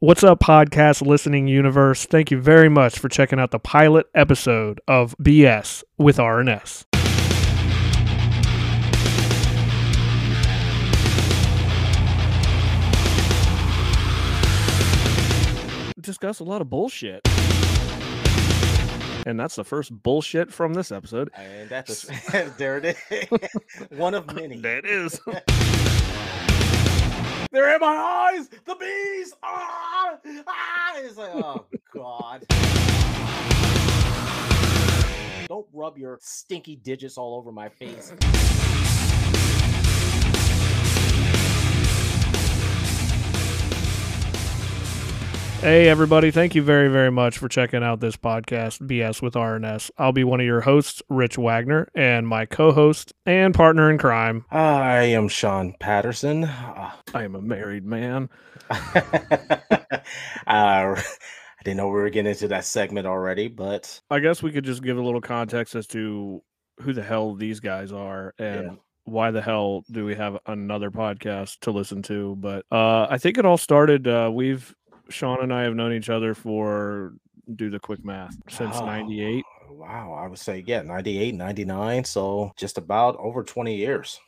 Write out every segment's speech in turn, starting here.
What's up, podcast listening universe? Thank you very much for checking out the pilot episode of BS with R&S. Discuss a lot of bullshit. And that's the first bullshit from this episode. And that's there it is. One of many. That is. They're in my eyes. The bees. Ah, ah. It's like, oh god. Don't rub your stinky digits all over my face. Hey, everybody. Thank you very, very much for checking out this podcast, BS with R&S. I'll be one of your hosts, Rich Wagner, and my co host and partner in crime. I am Shawn Patterson. Uh, I am a married man. uh, I didn't know we were getting into that segment already, but I guess we could just give a little context as to who the hell these guys are and Yeah. why the hell do we have another podcast to listen to. But uh, I think it all started. Uh, we've, Shawn and I have known each other for, do the quick math, since Oh, 98. Wow, I would say, yeah, 98, 99. So just about over 20 years.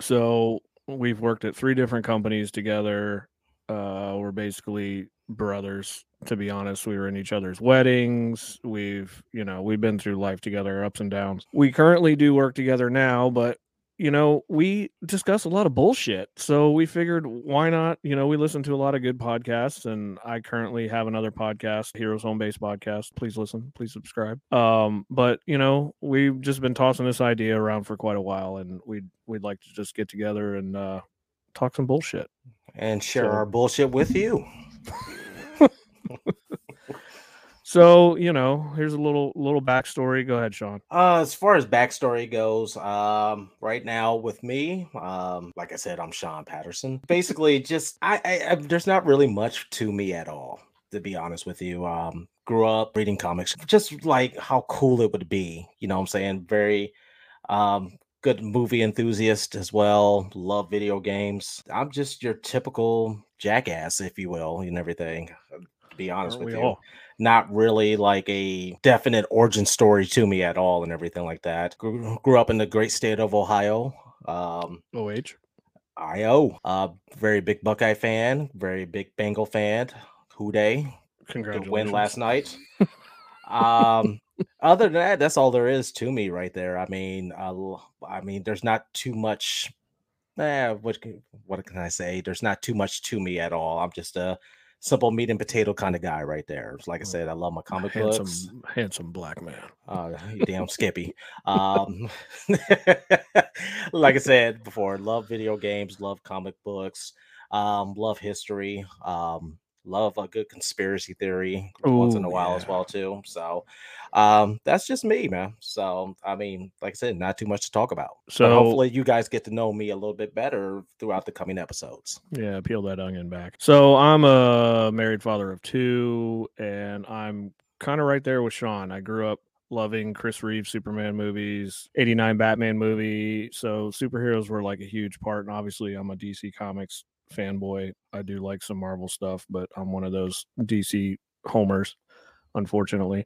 So we've worked at three different companies together. Uh, we're basically brothers, to be honest. We were in each other's weddings. We've, you know, we've been through life together, ups and downs. We currently do work together now, but you know, we discuss a lot of bullshit. So we figured why not? You know, we listen to a lot of good podcasts, and I currently have another podcast, Heroes Home Base Podcast. Please listen, please subscribe. Um, but you know, we've just been tossing this idea around for quite a while, and we'd we'd like to just get together and uh talk some bullshit. And share So- our bullshit with you. So, you know, here's a little little backstory. Go ahead, Shawn. Uh, as far as backstory goes, um, right now with me, um, like I said, I'm Shawn Patterson. Basically, just I, I, I there's not really much to me at all, to be honest with you. Um, grew up reading comics, just like how cool it would be. You know, what I'm saying very, um, good movie enthusiast as well. Love video games. I'm just your typical jackass, if you will, and everything. To be honest Aren't with you all? Not really like a definite origin story to me at all and everything like that. Grew, grew up in the great state of Ohio. Um, OH. IO, uh, very big Buckeye fan, very big Bengal fan. Who Dey, good Congratulations. win last night. um, other than that, that's all there is to me right there. I mean, uh, I mean, there's not too much. Eh, what what can I say? There's not too much to me at all. I'm just a simple meat and potato kind of guy right there. Like I Mm. said, I love my comic handsome, books. handsome black man. Uh, damn Skippy. Um, like I said before, love video games, love comic books, um, love history, um, love a good conspiracy theory once in a while as well too. So um, that's just me, man. So I mean, like I said, not too much to talk about. So- So hopefully, you guys get to know me a little bit better throughout the coming episodes. Yeah, peel that onion back. So I'm a married father of two, and I'm kind of right there with Shawn. I grew up loving Chris Reeve Superman movies, 89 Batman movie. So superheroes were like a huge part. And obviously, I'm a DC Comics fanboy. I do like some Marvel stuff, but I'm one of those DC homers, unfortunately.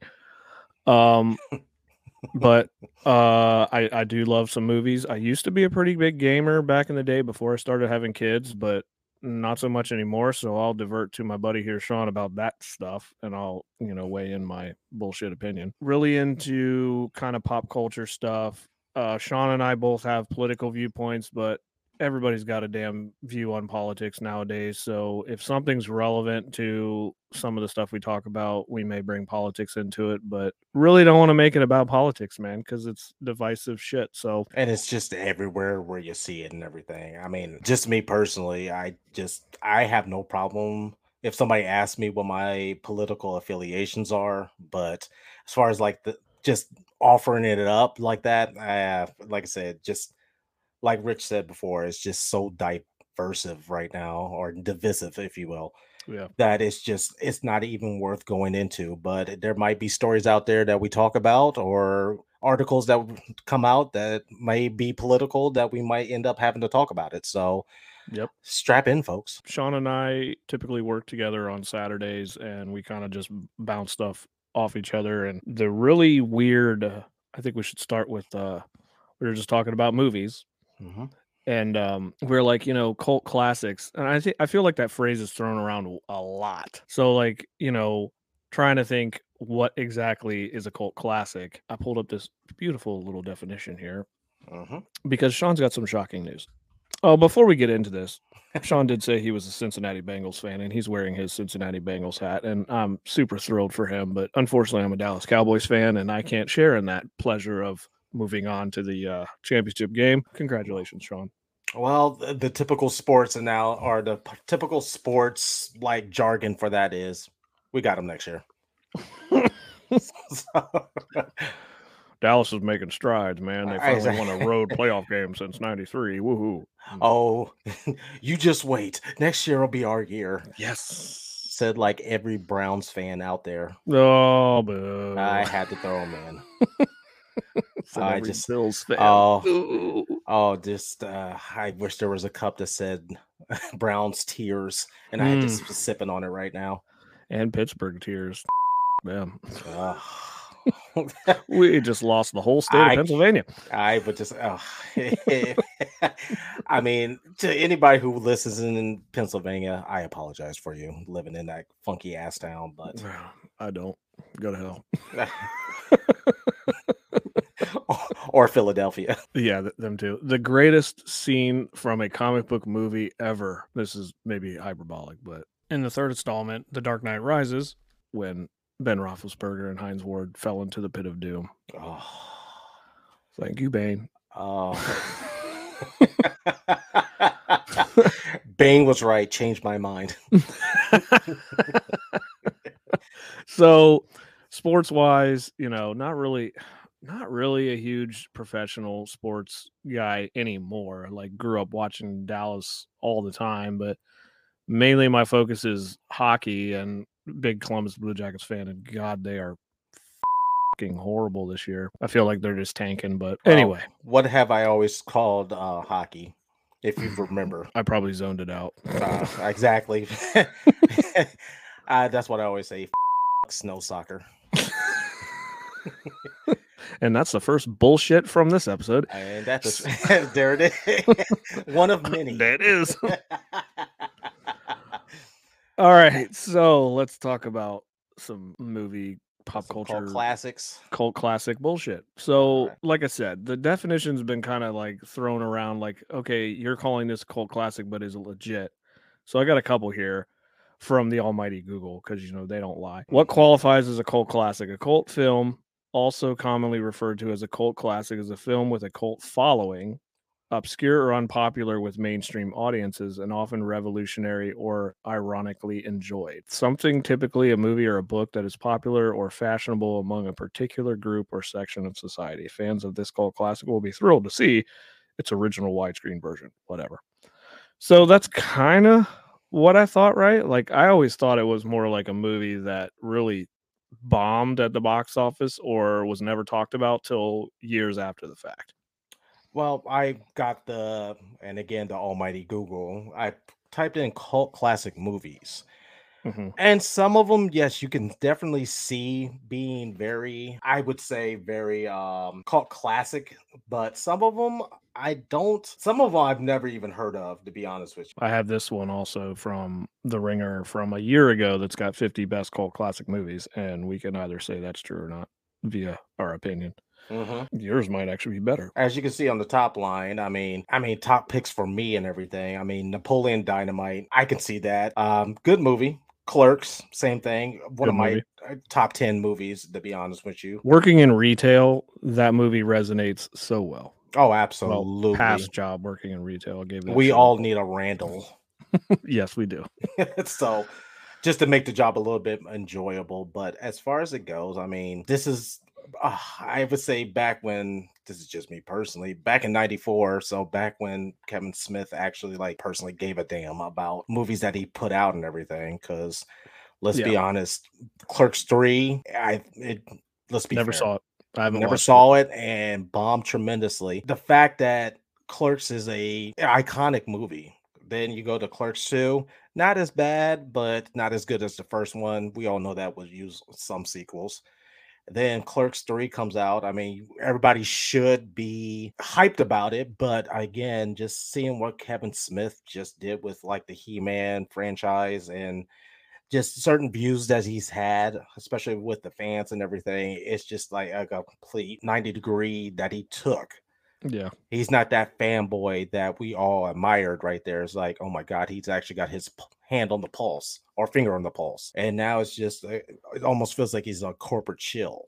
Um, but uh I, I do love some movies. I used to be a pretty big gamer back in the day before I started having kids, but not so much anymore. So I'll divert to my buddy here, Shawn, about that stuff, and I'll, you know, weigh in my bullshit opinion. Really into kind of pop culture stuff. Uh Shawn and I both have political viewpoints, but everybody's got a damn view on politics nowadays. So if something's relevant to some of the stuff we talk about, we may bring politics into it, but really don't want to make it about politics, man, because it's divisive shit. So and it's just everywhere where you see it and everything. I mean, just me personally, I just I have no problem if somebody asks me what my political affiliations are, but as far as like the just offering it up like that, I like I said, just like Rich said before, it's just so diversive right now, or divisive, if you will yeah. that it's just it's not even worth going into but there might be stories out there that we talk about or articles that come out that may be political that we might end up having to talk about it so Yep. Strap in, folks. Shawn and I typically work together on Saturdays and we kind of just bounce stuff off each other. And the really weird, uh, I think we should start with, uh, we were just talking about movies hmm and um, we're like, you know, cult classics. And I think, I feel like that phrase is thrown around a lot. So, like, you know, trying to think what exactly is a cult classic, I pulled up this beautiful little definition here hmm because Shawn's got some shocking news. Oh, before we get into this, Shawn did say he was a Cincinnati Bengals fan and he's wearing his Cincinnati Bengals hat. And I'm super thrilled for him. But unfortunately, I'm a Dallas Cowboys fan and I can't share in that pleasure of moving on to the uh, championship game. Congratulations, Shawn. Well, the, the typical sports and now are the p- typical sports like jargon for that is we got them next year. So- Dallas is making strides, man. They I- finally won a road playoff game since 93. Woohoo. oh, you just wait. Next year will be our year. Yes. Said like every Browns fan out there. Oh, boo. I had to throw him in. Said I just- Bills fan. Oh, Ooh. oh, just uh, I wish there was a cup that said Browns tears, and I had just sipping on it right now. And Pittsburgh tears. Yeah. Ugh. We just lost the whole state I- of Pennsylvania. I would just, oh. I mean, to anybody who listens in Pennsylvania, I apologize for you living in that funky ass town, but I don't. Go to hell. or Philadelphia. Yeah, them too. The greatest scene from a comic book movie ever. This is maybe hyperbolic, but in the third installment, The Dark Knight Rises, when Ben Roethlisberger and Hines Ward fell into the pit of doom. Oh. Thank you, Bane. oh. Bane was right. Changed my mind. so, sports wise, you know, not really, not really a huge professional sports guy anymore. Like, grew up watching Dallas all the time, but mainly my focus is hockey and big Columbus Blue Jackets fan. And God, they are fucking horrible this year. I feel like they're just tanking. But anyway, What have I always called uh, hockey? If you remember. I probably zoned it out. Uh, exactly. uh, that's what I always say. F- snow soccer. And that's the first bullshit from this episode. And that's there it is. One of many. That is. All right, so let's talk about some movie pop Some cult culture classics. cult classic bullshit. So, Alright. like I said, the definition's been kind of like thrown around like, okay, you're calling this cult classic, but is it legit? So I got a couple here from the almighty Google because you know they don't lie. What mm-hmm. qualifies as a cult classic? A cult film, also commonly referred to as a cult classic, is a film with a cult following, obscure or unpopular with mainstream audiences, and often revolutionary or ironically enjoyed. Something typically a movie or a book that is popular or fashionable among a particular group or section of society. Fans of this cult classic will be thrilled to see its original widescreen version, whatever. So that's kind of what I thought, right? Like I always thought it was more like a movie that really bombed at the box office or was never talked about till years after the fact. Well, I got the, and again, the almighty Google. I typed in cult classic movies. Mhm. And some of them, yes, you can definitely see being very, I would say, very um cult classic. But some of them, I don't. Some of them I've never even heard of, to be honest with you. I have this one also from The Ringer from a year ago that's got 50 best cult classic movies, and we can either say that's true or not via our opinion. Mhm. Yours might actually be better. As you can see on the top line, I mean, I mean, top picks for me and everything. I mean, Napoleon Dynamite, I can see that. Um, good movie. Clerks, same thing. One Good of my movie. uh, top ten movies, to be honest with you. Working in retail, that movie resonates so well. Oh, absolutely. Well, past job working in retail gave we all need a Randall. yes, we do. so just to make the job a little bit enjoyable but as far as it goes i mean this is uh, i would say back when this is just me personally back in 94 so back when kevin smith actually like personally gave a damn about movies that he put out and everything because let's be honest clerks 3 i it let's be Never fair, saw it. I haven't never saw it and bombed tremendously the fact that clerks is a iconic movie Then you go to Clerks 2. Not as bad, but not as good as the first one. We all know that was used some sequels. Then Clerks 3 comes out. I mean, everybody should be hyped about it, but again, just seeing what Kevin Smith just did with like the He-Man franchise and just certain views that he's had, especially with the fans and everything, it's just like a complete 90 degree that he took. Yeah. He's not that fanboy that we all admired right there. It's like, oh my God, he's actually got his hand on the pulse or finger on the pulse. And now it's just, uh, it almost feels like he's a corporate chill.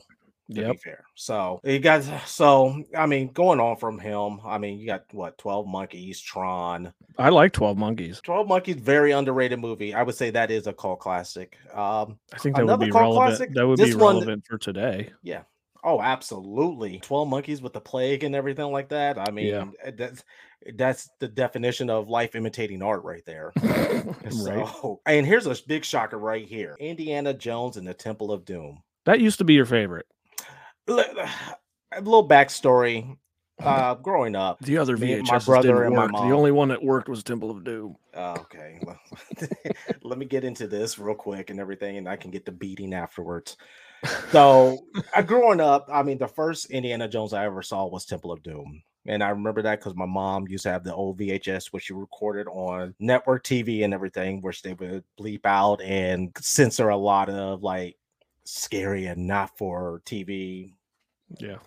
To Yep. be fair. So you got, so I mean, going on from him, I mean, you got what, 12 Monkeys, Tron, I like 12 Monkeys. 12 Monkeys, very underrated movie. I would say that is a cult classic. Um, I think that would be relevant. classic, That would be one- relevant for today. yeah. Oh, absolutely. 12 monkeys with the plague and everything like that. I mean, Yeah. that's that's the definition of life imitating art right there. right. So, and here's a big shocker right here. Indiana Jones and the Temple of Doom. That used to be your favorite. A little backstory. Uh growing up. The other VHS my brother didn't and my work. The only one that worked was Temple of Doom. Uh, okay. well, Let me get into this real quick and everything, and I can get the beating afterwards. So, I growing up, I mean, the first Indiana Jones I ever saw was Temple of Doom. And I remember that because my mom used to have the old VHS, which she recorded on network TV and everything, which they would bleep out and censor a lot of like scary and not for TV Yeah.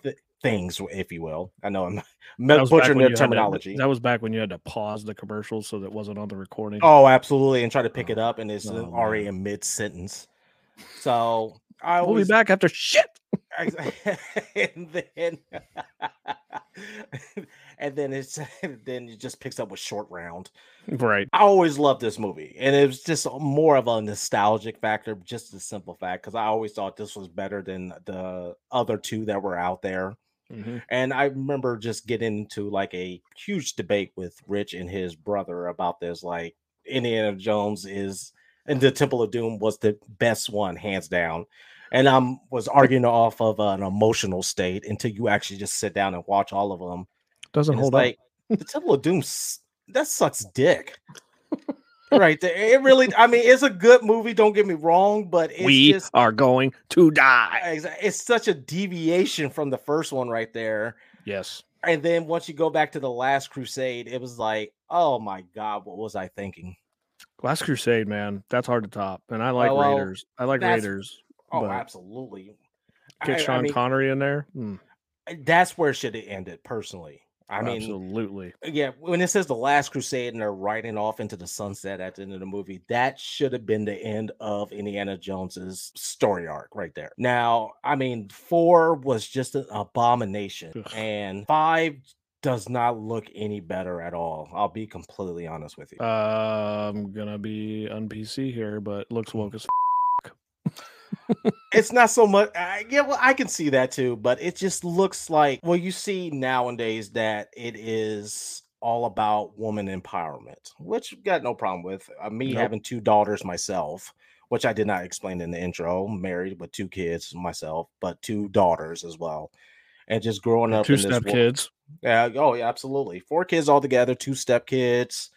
things, if you will. I know I'm butchering their had to- terminology. that was back when you had to pause the commercials so that wasn't on the recording. Oh, absolutely, and try to pick it Oh, up, and it's uh, oh, already in mid sentence. So I we'll be back after shit. and then and then it's then it just picks up with short round. Right. I always loved this movie, and it was just more of a nostalgic factor, just a simple fact, because I always thought this was better than the other two that were out there. Mhm. And I remember just getting into like a huge debate with Rich and his brother about this. Like Indiana Jones is and the Temple of Doom was the best one, hands down. And I was arguing off of an emotional state until you actually just sit down and watch all of them. Doesn't it's hold like the Temple of Doom that sucks dick. right there. It really, I mean, it's a good movie, don't get me wrong, but it's We just are going to die. It's such a deviation from the first one right there. Yes. And then once you go back to the last crusade, it was like, oh my god, what was I thinking? Last Crusade, man, that's hard to top. And I like Oh, well, Raiders. I like Raiders. Oh, absolutely. Get I- I Sean mean, Connery in there. Hmm, that's where it should have ended, personally. I mean, absolutely. yeah, when it says the last crusade and they're riding off into the sunset at the end of the movie, that should have been the end of Indiana Jones's story arc right there. Now, I mean, four was just an abomination, Ugh. and five does not look any better at all. I'll be completely honest with you. Uh, I'm gonna be on PC here, but looks woke as it's not so much I, yeah well i can see that too but it just looks like well you see nowadays that it is all about woman empowerment which got no problem with uh, me Nope. having two daughters myself which i did not explain in the intro married with two kids myself but two daughters as well and just growing up two step kids. yeah oh yeah absolutely four kids all together two step kids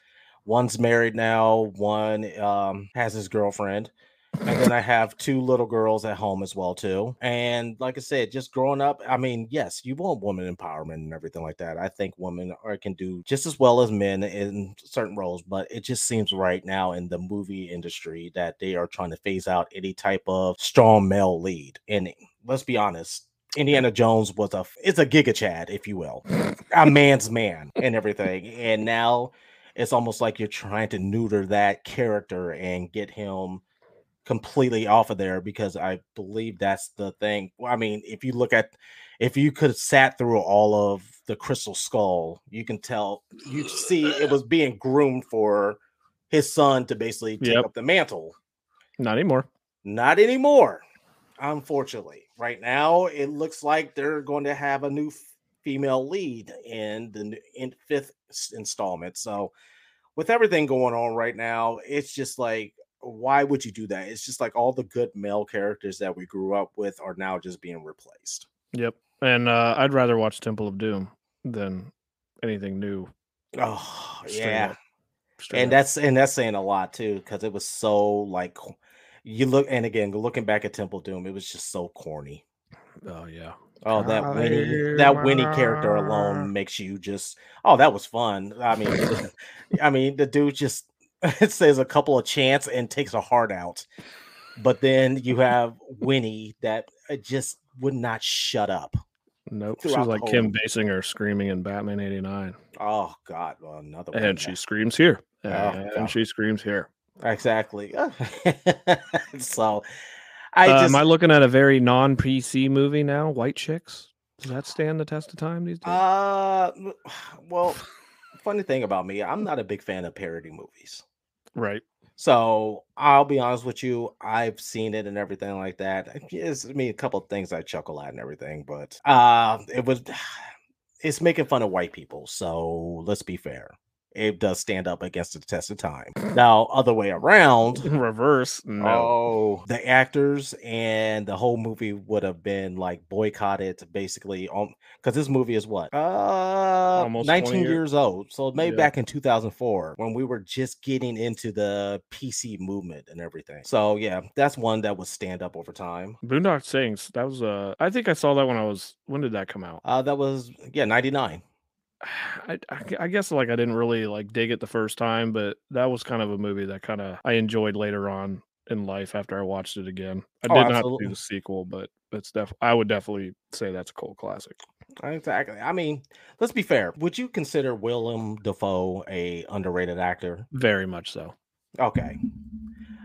one's married now one um has his girlfriend and then I have two little girls at home as well too. And like I said, just growing up, I mean, yes, you want woman empowerment and everything like that. I think women are can do just as well as men in certain roles, but it just seems right now in the movie industry that they are trying to phase out any type of strong male lead. And let's be honest, Indiana Jones was a it's a giga chad, if you will, a man's man and everything. And now it's almost like you're trying to neuter that character and get him completely off of there because I believe that's the thing. Well, I mean, if you look at if you could have sat through all of the Crystal Skull, you can tell you see it was being groomed for his son to basically take Yep. up the mantle. Not anymore. Not anymore, unfortunately. Right now, it looks like they're going to have a new female lead in the in fifth installment. So, with everything going on right now, it's just like, why would you do that? It's just like all the good male characters that we grew up with are now just being replaced. Yep. And uh, I'd rather watch Temple of Doom than anything new. Oh, Straight yeah. and up. that's and that's saying a lot too because it was so like you look and again looking back at Temple Doom, it was just so corny. oh yeah. Oh, that Winnie, that Winnie character alone makes you just oh, that was fun. I mean, I mean, the dude just it says a couple of chants and takes a heart out, but then you have Winnie that uh, just would not shut up. Nope. She's like Kim Basinger screaming in Batman 89. Oh God, well, another one. And she screams here. Oh, and God. she screams here. exactly. so, I Uh, just am I looking at a very non PC movie now? White Chicks? Does that stand the test of time these days? uh, well, funny thing about me, I'm not a big fan of parody movies. Right. So I'll be honest with you, I've seen it and everything like that. It's, I mean, a couple things I chuckle at and everything, but uh, it was it's making fun of white people. So let's be fair, it does stand up against the test of time. Now, other way around. Reverse. No. Oh, the actors and the whole movie would have been like boycotted basically on because this movie is what uh Almost 19 years. years old. So made Yeah. back in 2004 when we were just getting into the PC movement and everything. So yeah, that's one that would stand up over time. Boondock Saints. That was uh I think I saw that when I was when did that come out? Uh that was yeah, 99. I, I guess like I didn't really like dig it the first time, but that was kind of a movie that kind of I enjoyed later on in life after I watched it again. I Oh, did not do the sequel, but it's def I would definitely say that's a cult classic. Exactly. I mean, let's be fair. Would you consider Willem Dafoe a underrated actor? Very much so. Okay.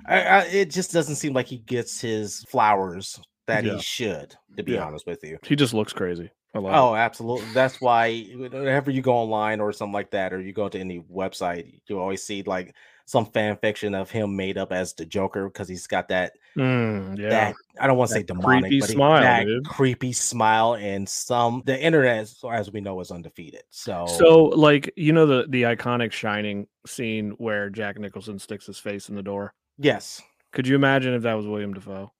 I, I, it just doesn't seem like he gets his flowers that Yeah. he should, to be Yeah. honest with you. He just looks crazy. I love it. Oh, absolutely. That's why whenever you go online or something like that, or you go to any website, you always see like some fan fiction of him made up as the Joker because he's got that Mm, yeah. that I don't want to say demonic, creepy but smile, that dude. creepy smile, and some the internet, so as we know, is undefeated. So, So like you know the the iconic Shining scene where Jack Nicholson sticks his face in the door. yes, Could you imagine if that was William Dafoe?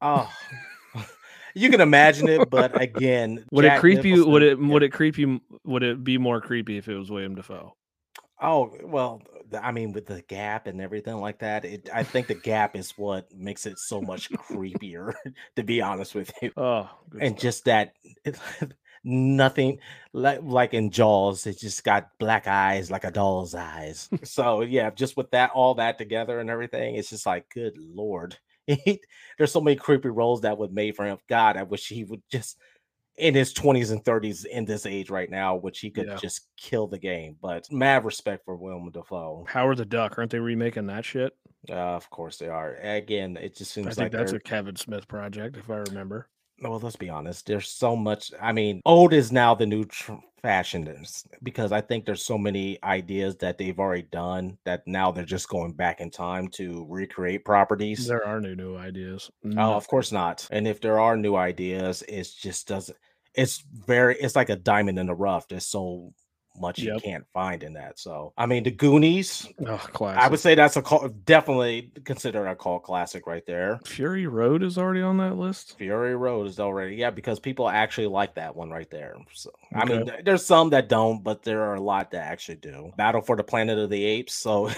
oh, you can imagine it, but again, Would it Jack creep you? Would it Nicholson- would it creep you? Would it be more creepy if it was William Dafoe? Oh well, I mean, with the gap and everything like that, it, I think the gap is what makes it so much creepier. To be honest with you, Oh, and stuff. just that nothing like like in Jaws, it just got black eyes like a doll's eyes. so yeah, just with that all that together and everything, it's just like, good lord, there's so many creepy roles that would made for him. God, I wish he would just in his 20s and 30s in this age right now, which he could Yeah. just kill the game. But mad respect for Willem Dafoe. Howard the Duck, aren't they remaking that shit? Uh, of course they are. Again, it just seems I like that's a Kevin Smith project, if I remember. Well, let's be honest. There's so much. I mean, old is now the new tr- fashion because I think there's so many ideas that they've already done that now they're just going back in time to recreate properties. There are new new ideas. Oh, of course not. And if there are new ideas, it just doesn't. It's very. It's like a diamond in the rough. There's so much you can't find in that. So, I mean, the Goonies. Oh, classic. I would say that's a call, definitely considered a cult classic right there. Fury Road is already on that list. Fury Road is already yeah because people actually like that one right there. So I mean, th- there's some that don't, but there are a lot that actually do. Battle for the Planet of the Apes, so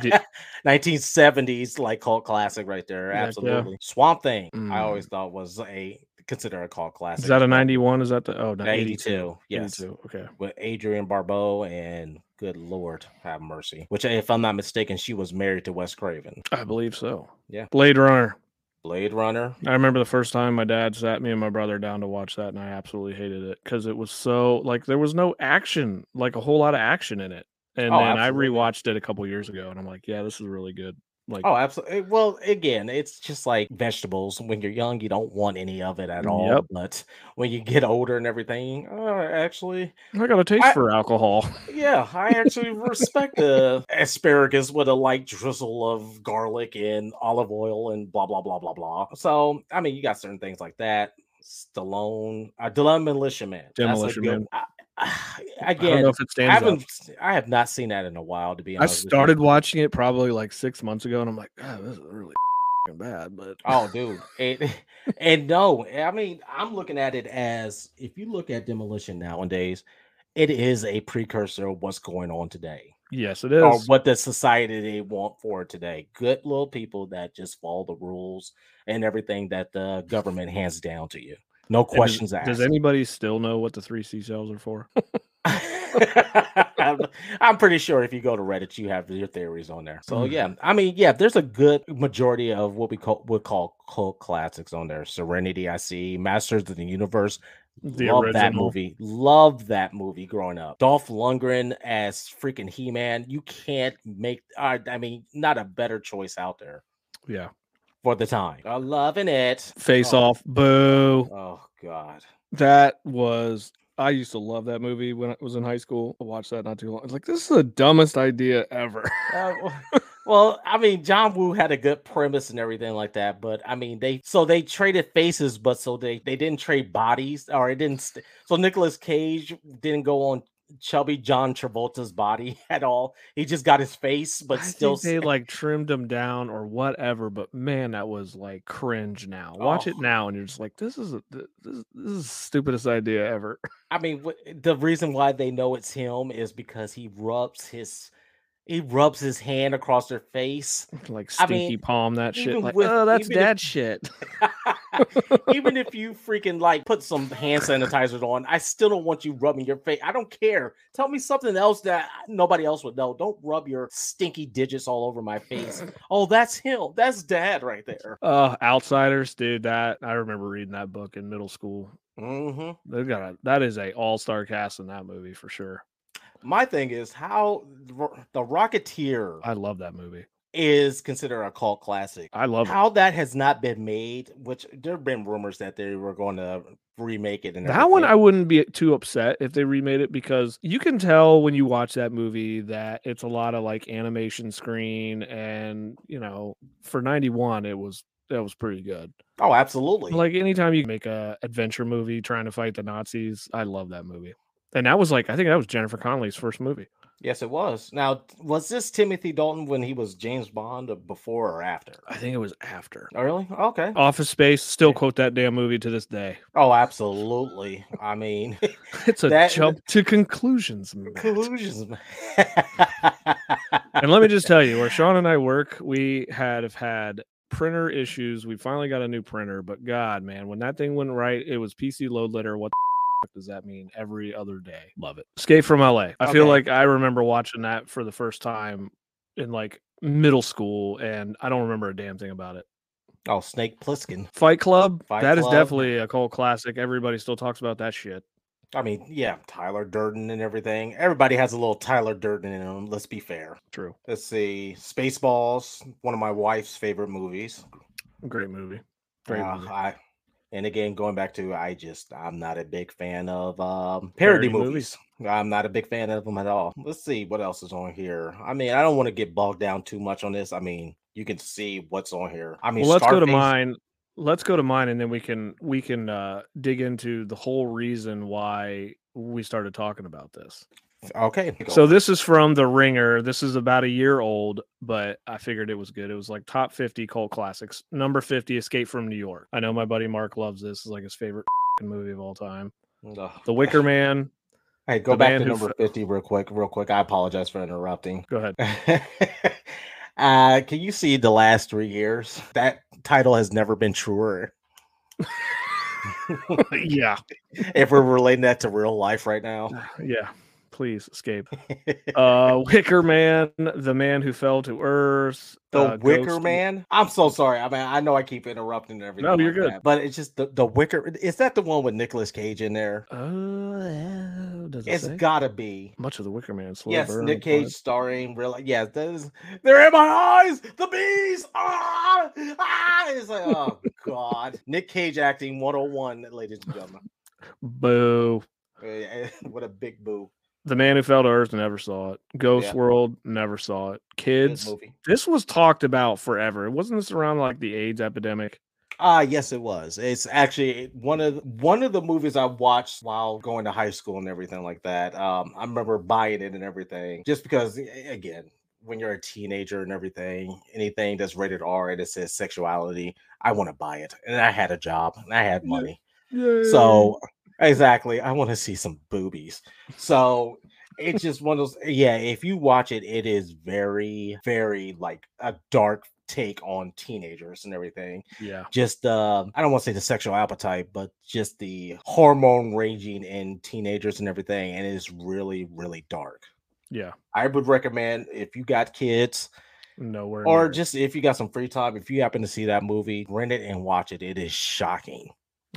Di- 1970s like cult classic right there. Heck yeah. Absolutely. Swamp Thing, I Mm. always thought was a consider a cult classic. Is that a 91? Is that the oh no, 82, yes. 82. Okay. With Adrienne Barbeau and good lord have mercy. Which if I'm not mistaken, she was married to Wes Craven. I believe so. Yeah. Blade Runner. Blade Runner. I remember the first time my dad sat me and my brother down to watch that, and I absolutely hated it because it was so like there was no action, like a whole lot of action in it. And Oh, then absolutely. I rewatched it a couple years ago, and I'm like, yeah, this is really good. Like, Oh, absolutely. Well, again, it's just like vegetables. When you're young, you don't want any of it at all. Yep. But when you get older and everything, uh, actually, I got a taste I- for alcohol. yeah, I actually respect the asparagus with a light drizzle of garlic and olive oil and blah blah blah blah blah. So, I mean, you got certain things like that. Stallone, uh, Demolition Man. That's a Demolition good- Man. I- I- I don't again, know if it I stands up. haven't. I have not seen that in a while. To be honest, I started watching it probably like six months ago, and I'm like, oh, this is really bad. But Oh, dude. And, and no, eh, I mean, I'm looking at it as if you look at demolition nowadays, it is a precursor of what's going on today. Yes, it is. or what the society they want for today. Good little people that just follow the rules and everything that the government hands down to you. No And does- questions asked. Does anybody still know what the three seashells are for? I'm, I'm pretty sure if you go to Reddit, you have your theories on there. So Mhm. yeah, I mean, yeah, there's a good majority of what we call would call cult classics on there. Serenity, I see, Masters of the Universe. The Love that movie. Love that movie growing up. Dolph Lundgren as freaking He Man. You can't make. Uh, I mean, not a better choice out there Yeah. For the time. I'm loving it. Face Oh. off. Boo. Oh God. That was I used to love that movie when I was in high school. I watched that not too long. I was like, this is the dumbest idea ever. Uh, well, I mean, John Woo had a good premise and everything like that, but I mean, they so they traded faces, but so they they didn't trade bodies, or it didn't. St- so Nicolas Cage didn't go on chubby John Travolta's body at all. He just got his face, but I still. they like trimmed him down or whatever, but man, that was like cringe now. Watch it Oh. now and you're just like, this is a, this, is- this is the stupidest idea ever. I mean, the reason why they know it's him is because he rubs his he rubs his hand across their face. like I stinky mean, palm that shit. Like, with- oh, that's even if- dad shit. Even if you freaking like put some hand sanitizer on, I still don't want you rubbing your face. I don't care. Tell me something else that nobody else would know. Don't rub your stinky digits all over my face. Oh, that's him. That's dad right there. Uh, Outsiders, dude. That I remember reading that book in middle school. hmm They got a that is a all star cast in that movie for sure. My thing is how the Rocketeer I love that movie. is considered a cult classic. I love it. How that has not been made, which there have been rumors that they were going to remake it. And That one I wouldn't be too upset if they remade it because you can tell when you watch that movie that it's a lot of like animation screen and you know for 91 it was that was pretty good. oh, absolutely. Like anytime you make a adventure movie trying to fight the Nazis, I love that movie. And that was like I think that was Jennifer Connelly's first movie. yes, it was. Now, was this Timothy Dalton when he was James Bond, uh, before or after? I think it was after. Oh, really? Okay. Office Space still quote that damn movie to this day. Oh, absolutely. I mean, It's a That- jump to conclusions. Matt. conclusions. and let me just tell you, where Shawn and I work, we had have had printer issues. We finally got a new printer, but God, man, when that thing went right, it was PC load letter. What the fuck does that mean? Every other day, love it. Escape from LA. I feel like I remember watching that for the first time in like middle school, and I don't remember a damn thing about it. oh, Snake Plissken. Fight Club. Fight that is Club. definitely a cult classic. Everybody still talks about that shit. I mean, yeah, Tyler Durden and everything. Everybody has a little Tyler Durden in them. Let's be fair. True. Let's see. Spaceballs, one of my wife's favorite movies. Great movie. Great Uh, movie. I, and again, going back to, I just, I'm not a big fan of um, parody, Parody movies. I'm not a big fan of them at all. Let's see what else is on here. I mean, I don't want to get bogged down too much on this. I mean, you can see what's on here. I mean, well, let's go to mine. Let's go to mine, and then we can we can uh, dig into the whole reason why we started talking about this. Okay. go So this is from The Ringer. This is about a year old, but I figured it was good. It was like top 50 cult classics. Number 50, Escape from New York. I know my buddy Mark loves this. It's like his favorite movie of all time. Ugh. The Wicker Man. Hey, go back to number f- 50 real quick, real quick. I apologize for interrupting. Go ahead. uh, can you see the last three years? That title has never been truer. yeah. if we're relating that to real life right now. Yeah. Please escape. Uh Wicker Man, The Man Who Fell to Earth. The uh, Wicker Ghost- Man. I'm so sorry. I mean, I know I keep interrupting everything. No, you're like good. that, but it's just the, the Wicker. Is that the one with Nicolas Cage in there? Uh, does it It's say? gotta be. much of the Wicker Man. Slow Yes, burn, Nick but- Cage starring. Real, is. They're in my eyes. The bees. Ah, ah. It's like, oh god. Nick Cage acting 101, ladies and gentlemen. Boo. Eh, what a big boo. The Man Who Fell to Earth never saw it. Ghost Yeah. World never saw it. Kids, this was talked about forever. It wasn't this around like the AIDS epidemic. Ah, yes, it was. It's actually one of one of the movies I watched while going to high school and everything like that. Um, I remember buying it and everything, just because, again, when you're a teenager and everything, anything that's rated R and it says sexuality, I want to buy it. And I had a job and I had money. Yeah. money, so exactly, I want to see some boobies. So it's just one of those. Yeah, if you watch it, it is very, very like a dark take on teenagers and everything. Yeah. Just uh, I don't want to say the sexual appetite, but just the hormone raging in teenagers and everything, and it is really, really dark. Yeah. I would recommend if you got kids Nowhere. or near. just if you got some free time, if you happen to see that movie, rent it and watch it. It is shocking.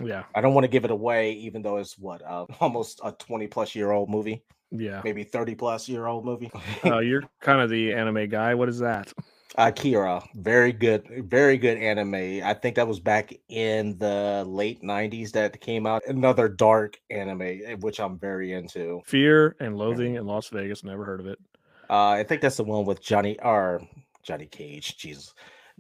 Yeah. I don't want to give it away, even though it's what uh, almost a 20 plus year old movie, Yeah. maybe 30 plus year old movie. Uh, you're kind of the anime guy. What is that? Akira, very good, very good anime. I think that was back in the late 90s that came out. Another dark anime, eh, which I'm very into. Fear and Loathing in Las Vegas. Never heard of it. Uh, I think that's the one with Johnny or Johnny Cage, Jesus.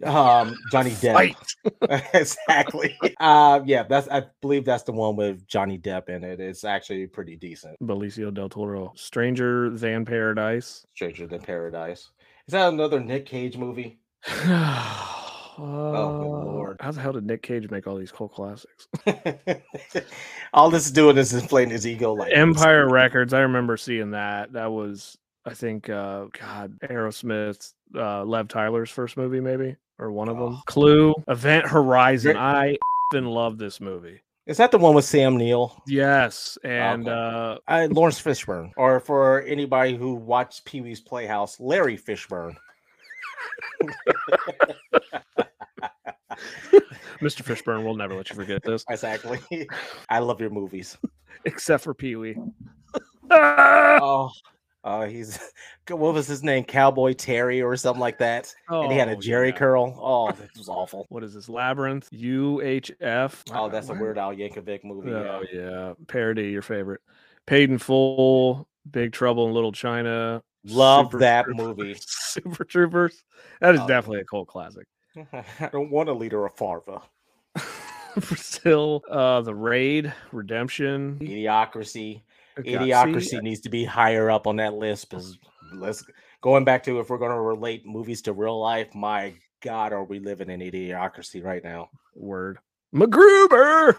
Um, Johnny Depp. Exactly. Uh, yeah, that's I believe that's the one with Johnny Depp in it. It's actually pretty decent. Benicio del Toro. Stranger Than Paradise. Stranger Than Paradise. Is that another Nick Cage movie? oh, Lord. How the hell did Nick Cage make all these cult classics? All this is doing is inflating his ego. Like Empire Records. I remember seeing that. That was, I think, uh, God, Aerosmith, uh, Liv Tyler's first movie, maybe, or one of them. Oh. Clue, Event Horizon. You're- I f***ing love this movie. Is that the one with Sam Neill? Yes, and Okay. uh, Uh, Laurence Fishburne, or for anybody who watched Pee Wee's Playhouse, Larry Fishburne. Mr. Fishburne will never let you forget this, Exactly. I love your movies. except for Pee Wee. Oh, uh, he's what was his name? Cowboy Terry or something like that. and he had a Oh, Jerry yeah. curl. Oh, this was awful. What is this? Labyrinth, UHF. Oh, that's a Weird Al Yankovic movie. Oh yeah. yeah, parody your favorite. Paid in full. Big Trouble in Little China. Love Super that Troopers- movie. Super Troopers. That is Oh, definitely a cult classic. I don't want a leader of Farva. Still, uh, the Raid, Redemption, Idiocracy. Idiocracy see, uh needs to be higher up on that list because let's going back to if we're going to relate movies to real life. My God, are we living in idiocracy right now? Word. MacGruber.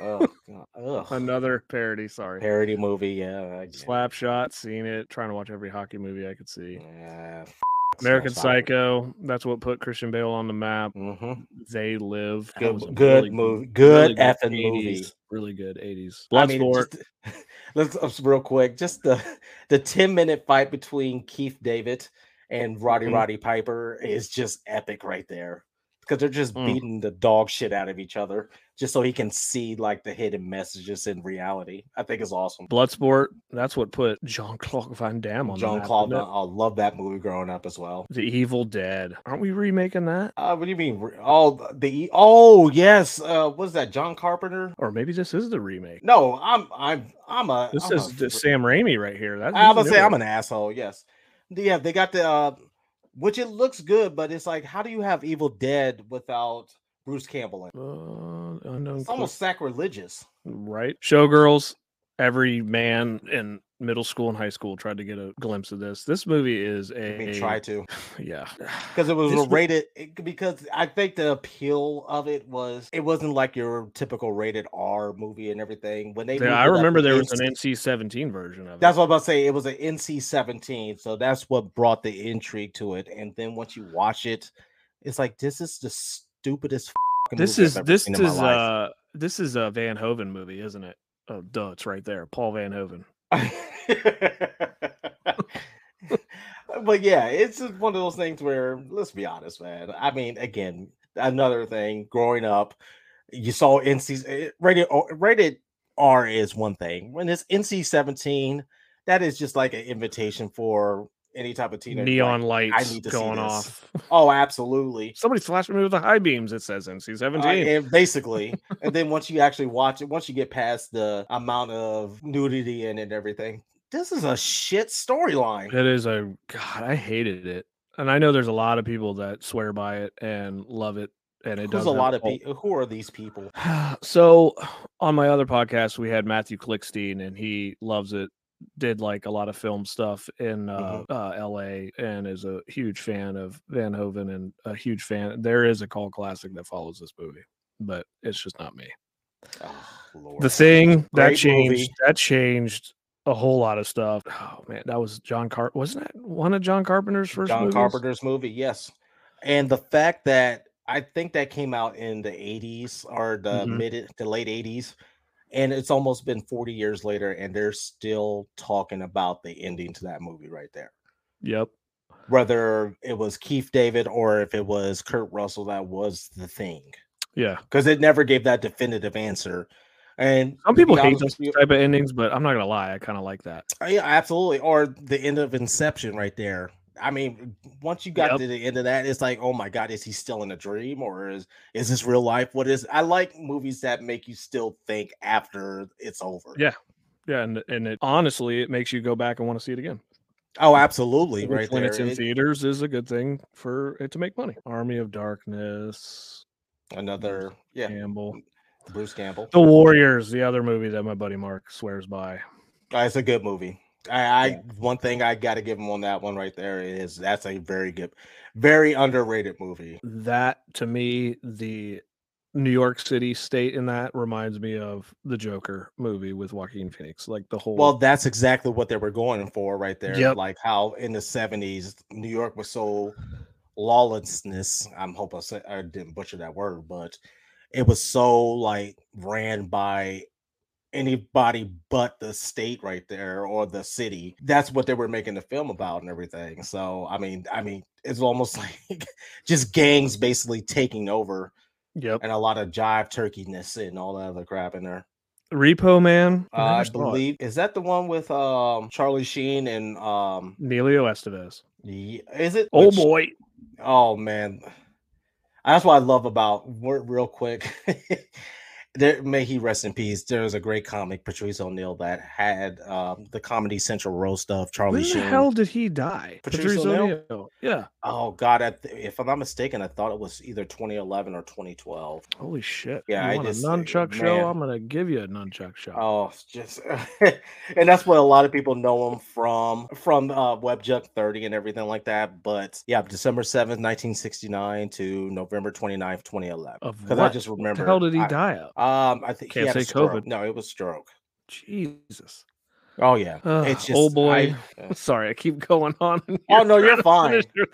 Oh, Another parody. Sorry. Parody movie, yeah. Slapshot. Seen it. Trying to watch every hockey movie I could see. Yeah, f- American Snowstorm. Psycho. That's what put Christian Bale on the map. Mhm. They live. Good, was good really movie. Good really effing 80s, movie. Really good 80s. I mean, just- let's let's real quick. Just the the ten minute fight between Keith David and Roddy Mhm. Roddy Piper is just epic right there because they're just Mm. beating the dog shit out of each other just so he can see like the hidden messages in reality. I think it's awesome. Bloodsport. That's what put Jean Claude Van Damme on John the Claude, I love that movie growing up as well. The Evil Dead. Aren't we remaking that? Uh, what do you mean? Oh, the oh yes. Uh, what is that? John Carpenter? Or maybe this is the remake. No, I'm I'm I'm a. This I'm is a the Sam Raimi right here. That, I'm gonna say. I'm an asshole. Yes, yeah. They got the uh, which it looks good, but it's like, how do you have Evil Dead without Bruce Campbell? In? Uh, unknown It's almost sacrilegious. right. Showgirls. Every man in middle school and high school tried to get a glimpse of this. This movie is a I mean, try to yeah. because it was This rated. It, because I think the appeal of it was it wasn't like your typical rated R movie and everything. When they, Yeah, I remember there was an NC NC-17 version of it. That's what I'm about to say. It was an NC-17, so that's what brought the intrigue to it. And then once you watch it, it's like this is the stupidest. this is this seen in my is uh this is a Van Hoven movie, isn't it? Oh, duh, it's right there. Paul Van Hoven. but yeah, it's just one of those things where let's be honest, man. I mean, again, another thing. Growing up, you saw NC eh, rated rated R is one thing. When it's NC seventeen, that is just like an invitation for any type of teenager. like, Neon lights need to going off. oh, absolutely. Somebody flashed me with the high beams. It says NC-17. Uh, and basically, and then once you actually watch it, once you get past the amount of nudity in it and everything, this is a shit storyline. It is a God. I hated it, and I know there's a lot of people that swear by it and love it, and it Who's does a lot of people? Who are these people? so on my other podcast, we had Matthew Klickstein, and he loves it. Did like a lot of film stuff in uh, uh, L.A. and is a huge fan of Van Hoven and a huge fan. There is a cult classic that follows this movie, but it's just not me. Oh, Lord. The thing that changed movie. that changed a whole lot of stuff. Oh man, that was John Car wasn't that one of John Carpenter's first John movies? Carpenter's movie, yes. And the fact that I think that came out in the 80s or the Mhm. mid the late 80s and it's almost been 40 years later and they're still talking about the ending to that movie right there. Yep. Whether it was Keith David or if it was Kurt Russell that was the thing. Yeah. Because it never gave that definitive answer. And Some people hate those type of endings, but I'm not gonna lie, I kind of like that. Uh, Yeah, absolutely. Or the end of Inception right there. I mean, once you got Yep. to the end of that, it's like, oh my god, is he still in a dream or is is this real life? What is? I like movies that make you still think after it's over. Yeah. Yeah, and and it honestly it makes you go back and want to see it again. Oh, absolutely. Which right when there. it's in It- theaters is a good thing for it to make money. Army of Darkness, another, yeah, Campbell. Bruce Campbell. The Warriors, the other movie that my buddy Mark swears by. Uh, it's a good movie. I, I Yeah. one thing I got to give him on that one right there is that's a very good, very underrated movie. That to me, the New York City state in that reminds me of the Joker movie with Joaquin Phoenix. Like the whole Well, that's exactly what they were going for right there. Yep. Like how in the 70s, New York was so lawlessness. I'm hope I, said, I didn't butcher that word, but it was so like ran by anybody but the state right there or the city. That's what they were making the film about and everything. So I mean, I mean, it's almost like just gangs basically taking over Yep. and a lot of jive turkeyness and all that other crap in there. Repo Man. Uh, I never saw it. believe is that the one with um Charlie Sheen and um Emilio Estevez. ye- is it Oh which- boy. oh man that's what I love about real quick there may he rest in peace there's a great comic Patrice O'Neal that had um the Comedy Central roast of Charlie When the Sheen hell did he die? Patrice O'Neill. O'Neal. Yeah. oh god I th- if I'm not mistaken I thought it was either 2011 or 2012 Holy shit. Yeah, You I want just- a nunchuck show? I'm gonna give you a nunchuck show. Oh, just and that's what a lot of people know him from from uh Web Junk 30 and everything like that. But yeah, December 7th, 1969 to November 29th, 2011. Of Because I just remember the hell did he I- die of? Um, I think he Can't had a say. COVID. No, it was stroke. Jesus. Oh yeah. Ugh, it's just oh boy. I- uh, Sorry, I keep going on. Oh, no, you're fine. your.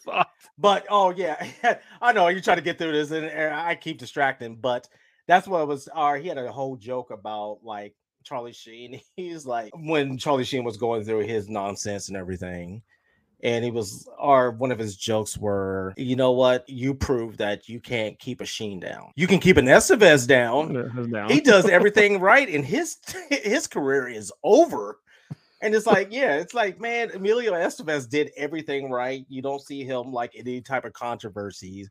But oh yeah, I know you're trying to get through this, and uh, I keep distracting. But that's what it was. Or he had a whole joke about like Charlie Sheen. He's like when Charlie Sheen was going through his nonsense and everything, and he was, or one of his jokes were, you know what? You prove that you can't keep a Sheen down. You can keep an Estevez down. Down. He does everything right, and his his career is over. And it's like, yeah, it's like, man, Emilio Estevez did everything right. You don't see him like any type of controversies,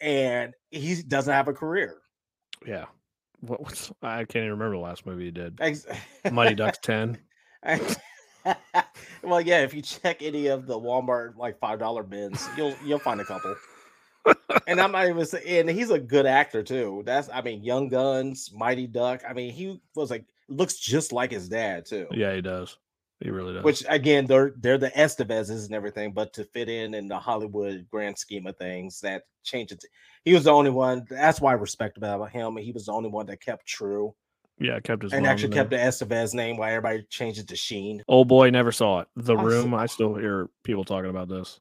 and he doesn't have a career. Yeah. What, what's I can't even remember the last movie he did. Ex- Mighty Ducks 10. well, yeah, if you check any of the Walmart like five dollar bins, you'll you'll find a couple. and I'm not even saying, and he's a good actor too. That's, I mean, Young Guns, Mighty Duck. I mean, he was like looks just like his dad too. Yeah, he does. He really does. Which again, they're they're the Estevezes and everything, but to fit in in the Hollywood grand scheme of things, that changes. He was the only one. That's why I respect about him. He was the only one that kept true yeah, kept his and mom actually in kept there. the Estevez name. While everybody changed it to Sheen. Old boy never saw it. The I room. saw- I still hear people talking about this.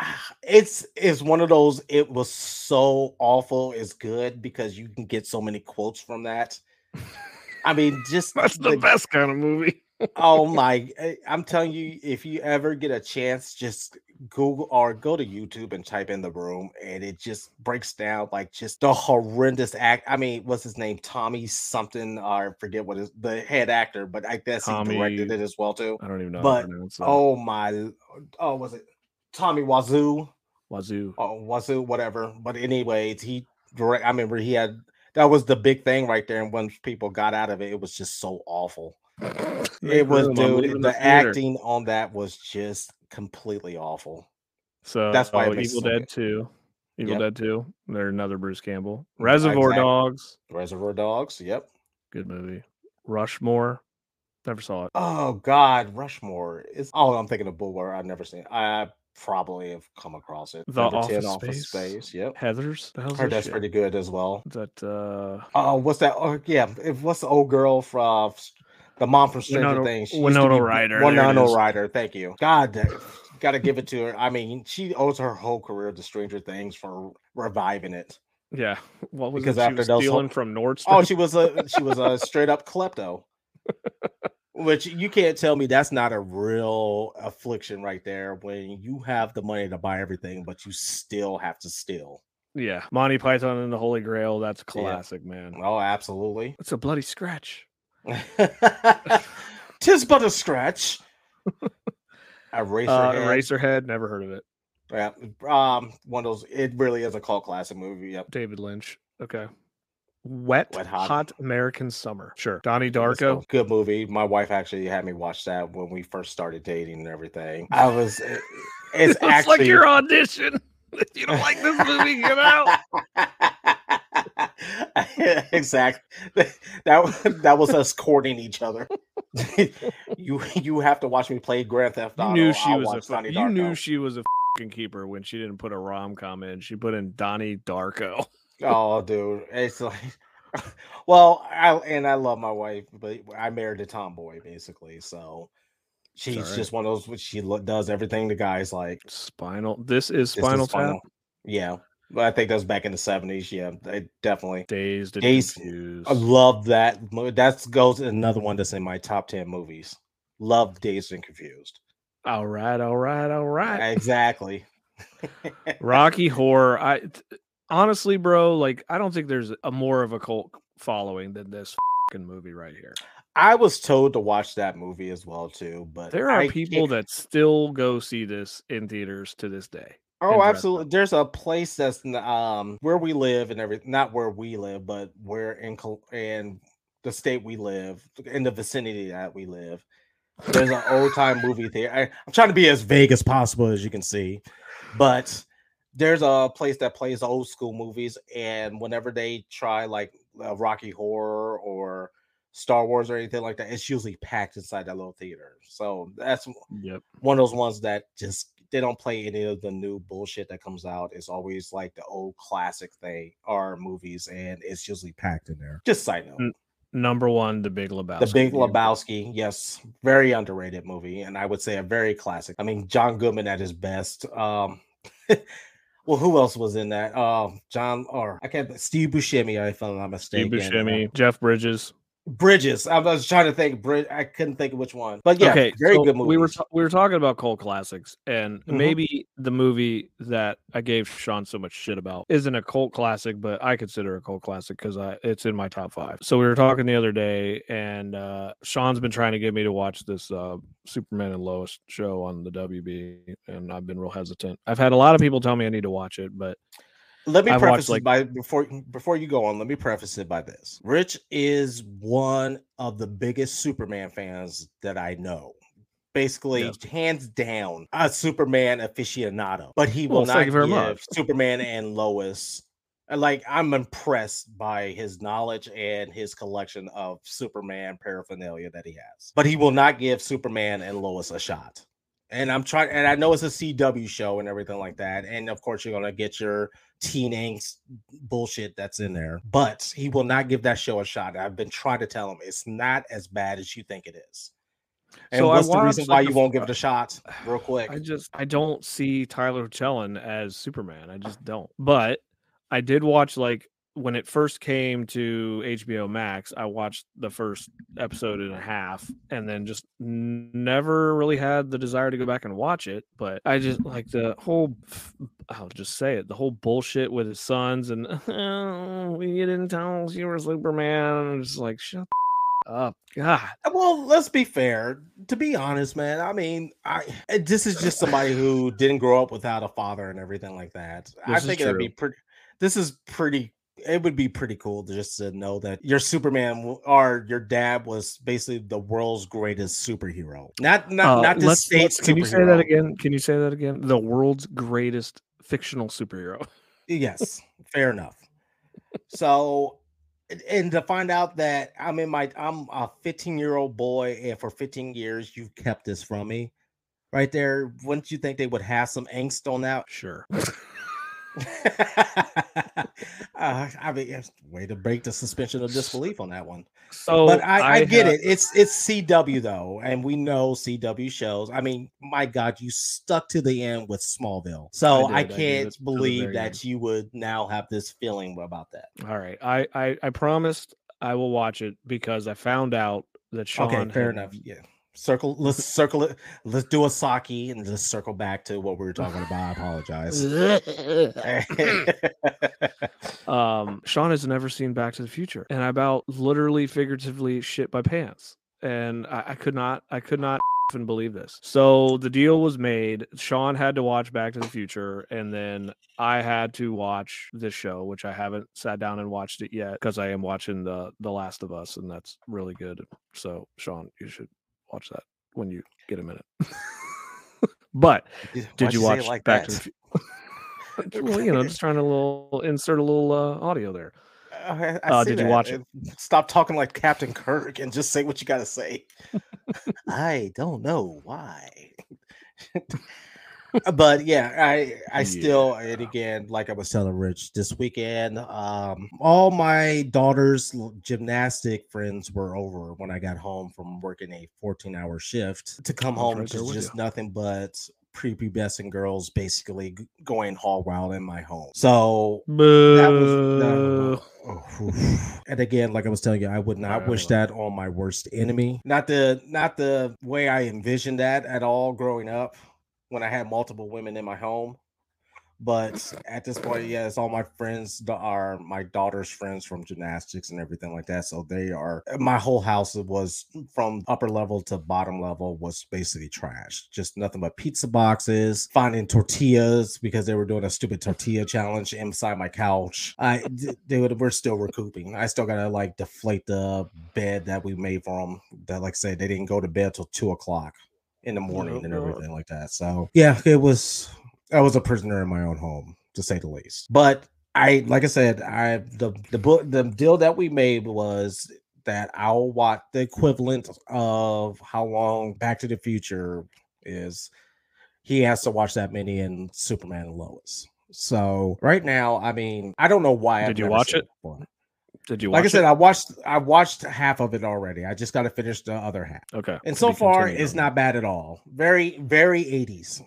It's it's one of those. It was so awful. It's good because you can get so many quotes from that. I mean, just That's the best kind of movie. oh my eh, i'm telling you if you ever get a chance just google or go to youtube and type in the room and it just breaks down like just the horrendous act i mean what's his name tommy something or I forget what is the head actor but i guess he directed it as well too I don't even know. But, how to pronounce oh my oh was it tommy wazoo Wazoo. oh wazoo whatever but anyways he direct i remember he had that was the big thing right there and once people got out of it it was just so awful it was, dude. The, acting on that was just completely awful. So That's why it oh, Evil Dead good. 2. Evil Yep. Dead 2. They're another Bruce Campbell. Reservoir exactly. Dogs. Reservoir Dogs. Yep. Good movie. Rushmore. Never saw it. Oh God, Rushmore is. Oh, I'm thinking of Bulwer. I've never seen. It. I probably have come across it. The Number 10, Office Space. Space. Yep. Heather's. The Heard that's shit? pretty good as well. That uh Oh, what's that? Oh, yeah. If what's the old girl from The mom from Stranger Winona- Things. she Winona Ryder, Winona. Ryder. Thank you. God, got to give it to her. I mean, she owes her whole career to Stranger Things for reviving it. Yeah. What was Because it? She after was those stealing whole- from Nordstrom. Oh, she was a she was a straight up klepto. Which you can't tell me that's not a real affliction right there when you have the money to buy everything, but you still have to steal. yeah. Monty Python and the Holy Grail. That's classic, man. Oh, absolutely. It's a bloody scratch. Tis but a scratch. Eraser. Uh, Eraserhead. Never heard of it. Yeah. Um, one of those it really is a cult classic movie. Yep. David Lynch. Okay. Wet, Wet hot. Hot. American Summer. Sure. Donnie Darko. Good movie. My wife actually had me watch that when we first started dating and everything. I was it- it's It's actually like your audition. If you don't like this movie, get out. exactly. That was that was us courting each other. you you have to watch me play Grand Theft Auto. You knew she I'll was a. You knew she was a fucking keeper when she didn't put a rom com in. She put in Donnie Darko. Oh, dude, it's like, well, I and I love my wife, but I married a tomboy basically, so she's alright. just one of those. She does everything the guys like. Spinal. This is This is Spinal Tap. Yeah, I think that was back in the seventies. Yeah, they definitely. Dazed and Dazed- confused. I love that. That goes another one that's in my top ten movies. Love Dazed and Confused. all right, all right, all right. Exactly. Rocky Horror. I honestly, bro, like I don't think there's a more of a cult following than this fucking movie right here. I was told to watch that movie as well too, but There are I people can't- that still go see this in theaters to this day. Oh, absolutely. There's a place that's um where we live and everything. Not where we live, but where in Col- in the state we live, in the vicinity that we live. There's an old time movie theater. I, I'm trying to be as vague as possible, as you can see, but there's a place that plays old school movies, and whenever they try like uh, Rocky Horror or Star Wars or anything like that, it's usually packed inside that little theater. So that's Yep. one of those ones that just they don't play any of the new bullshit that comes out. It's always like the old classic thing or movies, and it's usually packed in there. Just side note. Mm, Number one, The Big Lebowski. The Big. Lebowski, yes, very underrated movie, and I would say a very classic. I mean, John Goodman at his best. Um, well, who else was in that? Uh, John or I can't. Steve Buscemi, if I'm not Steve mistaken. Buscemi, Jeff Bridges. Bridges. I was trying to think. I couldn't think of which one, but yeah, okay, very so good movie. We were ta- we were talking about cult classics, and Mhm. maybe the movie that I gave Shawn so much shit about isn't a cult classic, but I consider it a cult classic because I it's in my top five. So we were talking the other day, and uh, Shawn's been trying to get me to watch this uh, Superman and Lois show on the WB, and I've been real hesitant. I've had a lot of people tell me I need to watch it, but Let me I've preface watched, it by before before you go on. Let me preface it by this: Rich is one of the biggest Superman fans that I know. Basically, Yes. hands down, a Superman aficionado. But he will Well, not thank you very give much. Superman and Lois. Like I'm impressed by his knowledge and his collection of Superman paraphernalia that he has. But he will not give Superman and Lois a shot. And I'm trying, and I know it's a CW show and everything like that. And of course, you're gonna get your teen angst bullshit that's in there, but he will not give that show a shot. I've been trying to tell him it's not as bad as you think it is. And So what's the reason why like, you won't give it a shot? Real quick. I just I don't see Tyler Hoechlin as Superman. I just don't. But I did watch like when it first came to HBO Max. I watched the first episode and a half, and then just never really had the desire to go back and watch it. But I just like the whole, I'll just say it. The whole bullshit with his sons and oh, we didn't tell us you were Superman. I'm just like shut up, God. Uh, Well, let's be fair. To be honest, man, I mean, I uh, this is just somebody who didn't grow up without a father and everything like that. I This is think it'd be pretty. This is pretty. It would be pretty cool to just to know that your Superman or your dad was basically the world's greatest superhero. Not not Uh, not the state's Can you say that again? Can you say that again? The world's greatest fictional superhero. Yes, fair enough. So, and- and to find out that I'm in my, I'm a 15 year old boy, and for 15 years you've kept this from me, right there. Wouldn't you think they would have some angst on that? Sure. uh, I mean, way to break the suspension of disbelief on that one. So, but I, I, I get have- it. It's it's CW though, and we know CW shows. I mean, my God, you stuck to the end with Smallville, so I I, did, I can't it believe that end. you would now have this feeling about that. All right. I, I I promised I will watch it because I found out that Shawn. okay, fair had- enough. Yeah. Circle. Let's circle it. Let's do a Saki and just circle back to what we were talking about. I apologize. um, Shawn has never seen Back to the Future, and I about literally, figuratively shit my pants, and I, I could not, I could not even believe this. So the deal was made. Shawn had to watch Back to the Future, and then I had to watch this show, which I haven't sat down and watched it yet because I am watching the The Last of Us, and that's really good. So Shawn, you should watch that when you get a minute. but did Why'd you say watch like Back that? to the Future? well, you know, just trying to little insert a little uh, audio there. Uh, I, I Uh, did you watch it? Uh, Stop talking like Captain Kirk and just say what you got to say. I don't know why. But yeah, I I still and again, like I was telling Rich this weekend, um, all my daughter's gymnastic friends were over when I got home from working a 14 hour shift to come home there to just you. nothing but prepubescent girls basically going hog wild in my home. So that was that- oh, and again like i was telling you i would not wish that on my worst enemy. Not the not the way i envisioned that at all growing up when i had multiple women in my home but at this point yeah all my friends are my daughter's friends from gymnastics and everything like that so they are uh, my whole house was mm, from upper level to bottom level was basically trash just nothing but pizza boxes finding tortillas because they were doing a stupid tortilla challenge inside my couch. I they would we're still recouping. I still gotta like deflate the bed that we made for them that like i said they didn't go to bed till two o'clock in the morning and everything like that so yeah it was I was a prisoner in my own home, to say the least. But I, like I said, I the the book the deal that we made was that I'll watch the equivalent of how long Back to the Future is. He has to watch that many in Superman and Lois. So right now, I mean, I don't know why. Did I've you watch seen it? Did you Like I said, it? I watched I watched half of it already. I just got to finish the other half. okay. And so far, it's not bad at all. Very, very 80s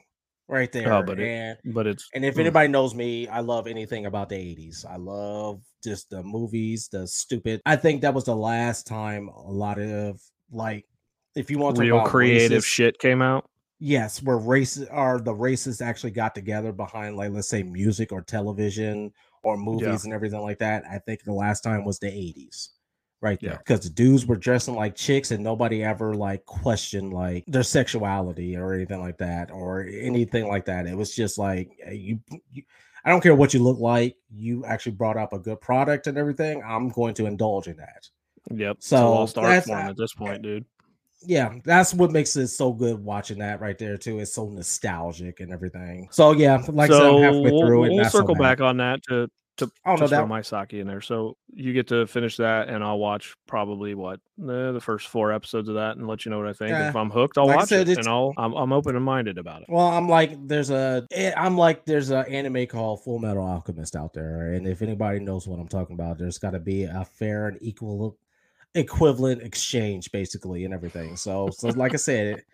right there. Oh, but it- But it's and if Mm. anybody knows me, I love anything about the 80s. I love just the movies, the stupid. I think that was the last time a lot of like if you want to real creative racist- shit came out. Yes, where races are the races actually got together behind like let's say music or television or movies and everything like that. I think the last time was the 80s. Right there. Yeah. Because the dudes were dressing like chicks and nobody ever like questioned like their sexuality or anything like that or anything like that. It was just like eh, you, you I don't care what you look like. You actually brought up a good product and everything. I'm going to indulge in that. Yep. it's a So, lost art form at this point, dude. Yeah, that's what makes it so good watching that right there too. It's so nostalgic and everything. So yeah, like I said, so I'm halfway we'll, through it. we'll so circle back on that to to Oh no, throw that my sake in there. So you get to finish that, and I'll watch probably what the, the first four episodes of that, and let you know what I think. Yeah. If I'm hooked, I'll Like watch said, it, and I'll I'm, I'm open and minded about it. well, I'm like there's a eh, I'm like there's an anime called Full Metal Alchemist out there, and if anybody knows what I'm talking about, there's got to be a fair and equal equivalent exchange basically and everything. So so like I said, it,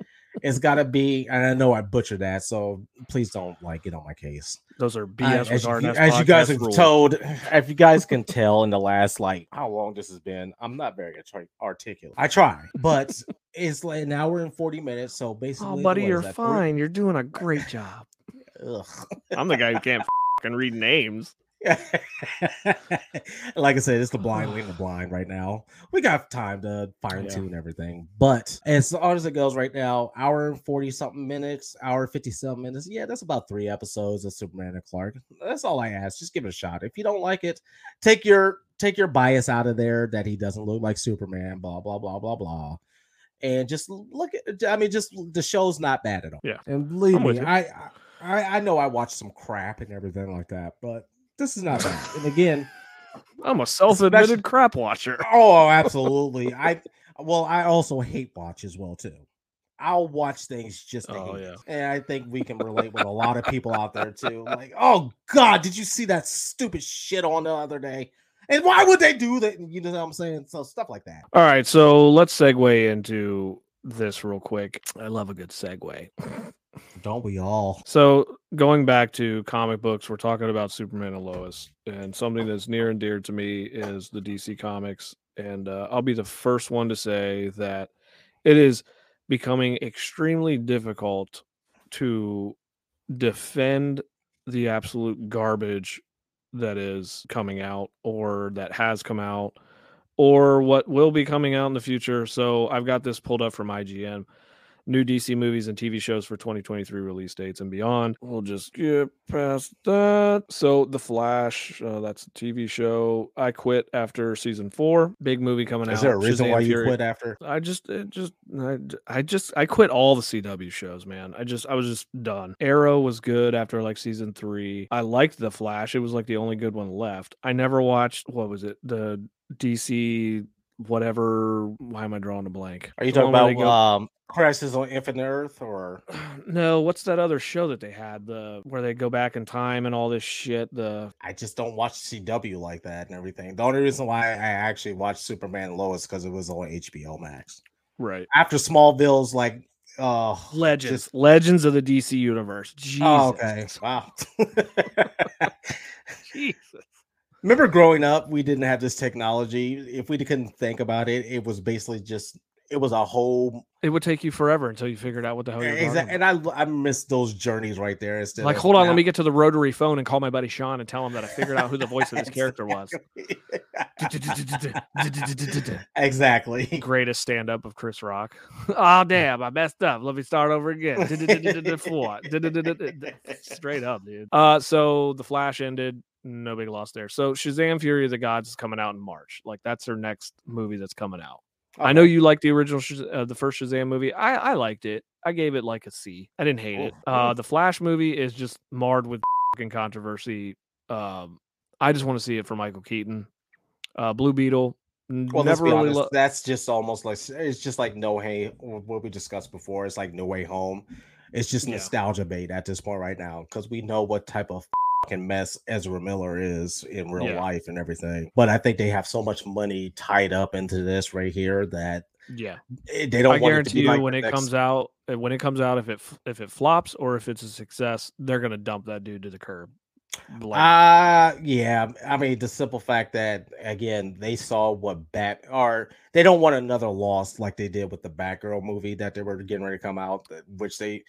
it's got to be, and I know I butchered that, so please don't like get on my case. Those are I- BS as, you, as you guys have rules. told, if you guys can tell in the last like how long this has been, I'm not very articulate. I try, but it's like an hour and 40 minutes. So basically, Oh, buddy, you're that, three- fine. You're doing a great job. I'm the guy who can't fucking read names. like I said, it's the blind leading the blind right now. We got time to fine tune everything, but as far as it goes right now, hour and 40 something minutes, hour 50 something minutes. Yeah, that's about three episodes of Superman and Clark. That's all I ask. Just give it a shot. If you don't like it, take your take your bias out of there that he doesn't look like Superman, blah blah blah blah blah. And just look at I mean, just the show's not bad at all. Yeah. And believe me. I, I I know I watched some crap and everything like that, but this is not bad. And again, I'm a self-admitted crap watcher. oh, absolutely. I well, I also hate watch as well too. I'll watch things just to Oh, hate yeah. And I think we can relate with a lot of people out there too. Like, oh God, did you see that stupid shit on the other day? And why would they do that? You know what I'm saying? So stuff like that. All right, so let's segue into this real quick. I love a good segue. Don't we all? So going back to comic books, we're talking about Superman and Lois, and something that's near and dear to me is the DC comics. And uh, I'll be the first one to say that it is becoming extremely difficult to defend the absolute garbage that is coming out or that has come out or what will be coming out in the future. So I've got this pulled up from IGN new DC movies and TV shows for 2023 release dates and beyond. We'll just get past that. So, The Flash, uh, that's a TV show. I quit after season four. Big movie coming out. Is there a reason Shazam why you Fury. quit after? I just, it just, I, I just, I quit all the CW shows, man. I just, I was just done. Arrow was good after like season three. I liked The Flash. It was like the only good one left. I never watched, what was it? The DC, whatever. Why am I drawing a blank? Are you talking about go- um Crisis on Infinite Earth or no, what's that other show that they had? The where they go back in time and all this shit. The I just don't watch CW like that and everything. The only reason why I actually watched Superman Lois because it was on HBO Max. right After Smallville's like uh legends, just- legends of the DC universe. Jesus. Oh, okay. Wow. Jesus. Remember growing up, we didn't have this technology. If we couldn't think about it, it was basically just it was a whole It would take you forever until you figured out what the hell you're exactly. And I I miss those journeys right there. Instead, Like, hold on, now- let me get to the rotary phone and call my buddy Shawn and tell him that I figured out who the voice of this character was. exactly. Greatest stand up of Chris Rock. Oh, damn, I messed up. Let me start over again. Straight up, dude. Uh, so the Flash ended. No big loss there. So Shazam Fury of the Gods is coming out in March. Like, that's their next movie that's coming out. I know you like the original, uh, the first Shazam movie. I, I liked it. I gave it like a C. I didn't hate it. Uh, the Flash movie is just marred with fucking controversy. Um, I just want to see it for Michael Keaton. Uh, Blue Beetle. Well, let's never be really. honest. lo- that's just almost like it's just like No Way. What we discussed before. It's like No Way Home. It's just Yeah. nostalgia bait at this point right now because we know what type of fucking mess Ezra Miller is in real Yeah. life and everything. But I think they have so much money tied up into this right here that yeah, eh, they don't. I want it to guarantee you like when it next- comes out, uh, when it comes out, if it if it flops or if it's a success, they're gonna dump that dude to the curb. Like, Uh yeah. I mean, the simple fact that again they saw what Bat or they don't want another loss like they did with the Batgirl movie that they were getting ready to come out, which they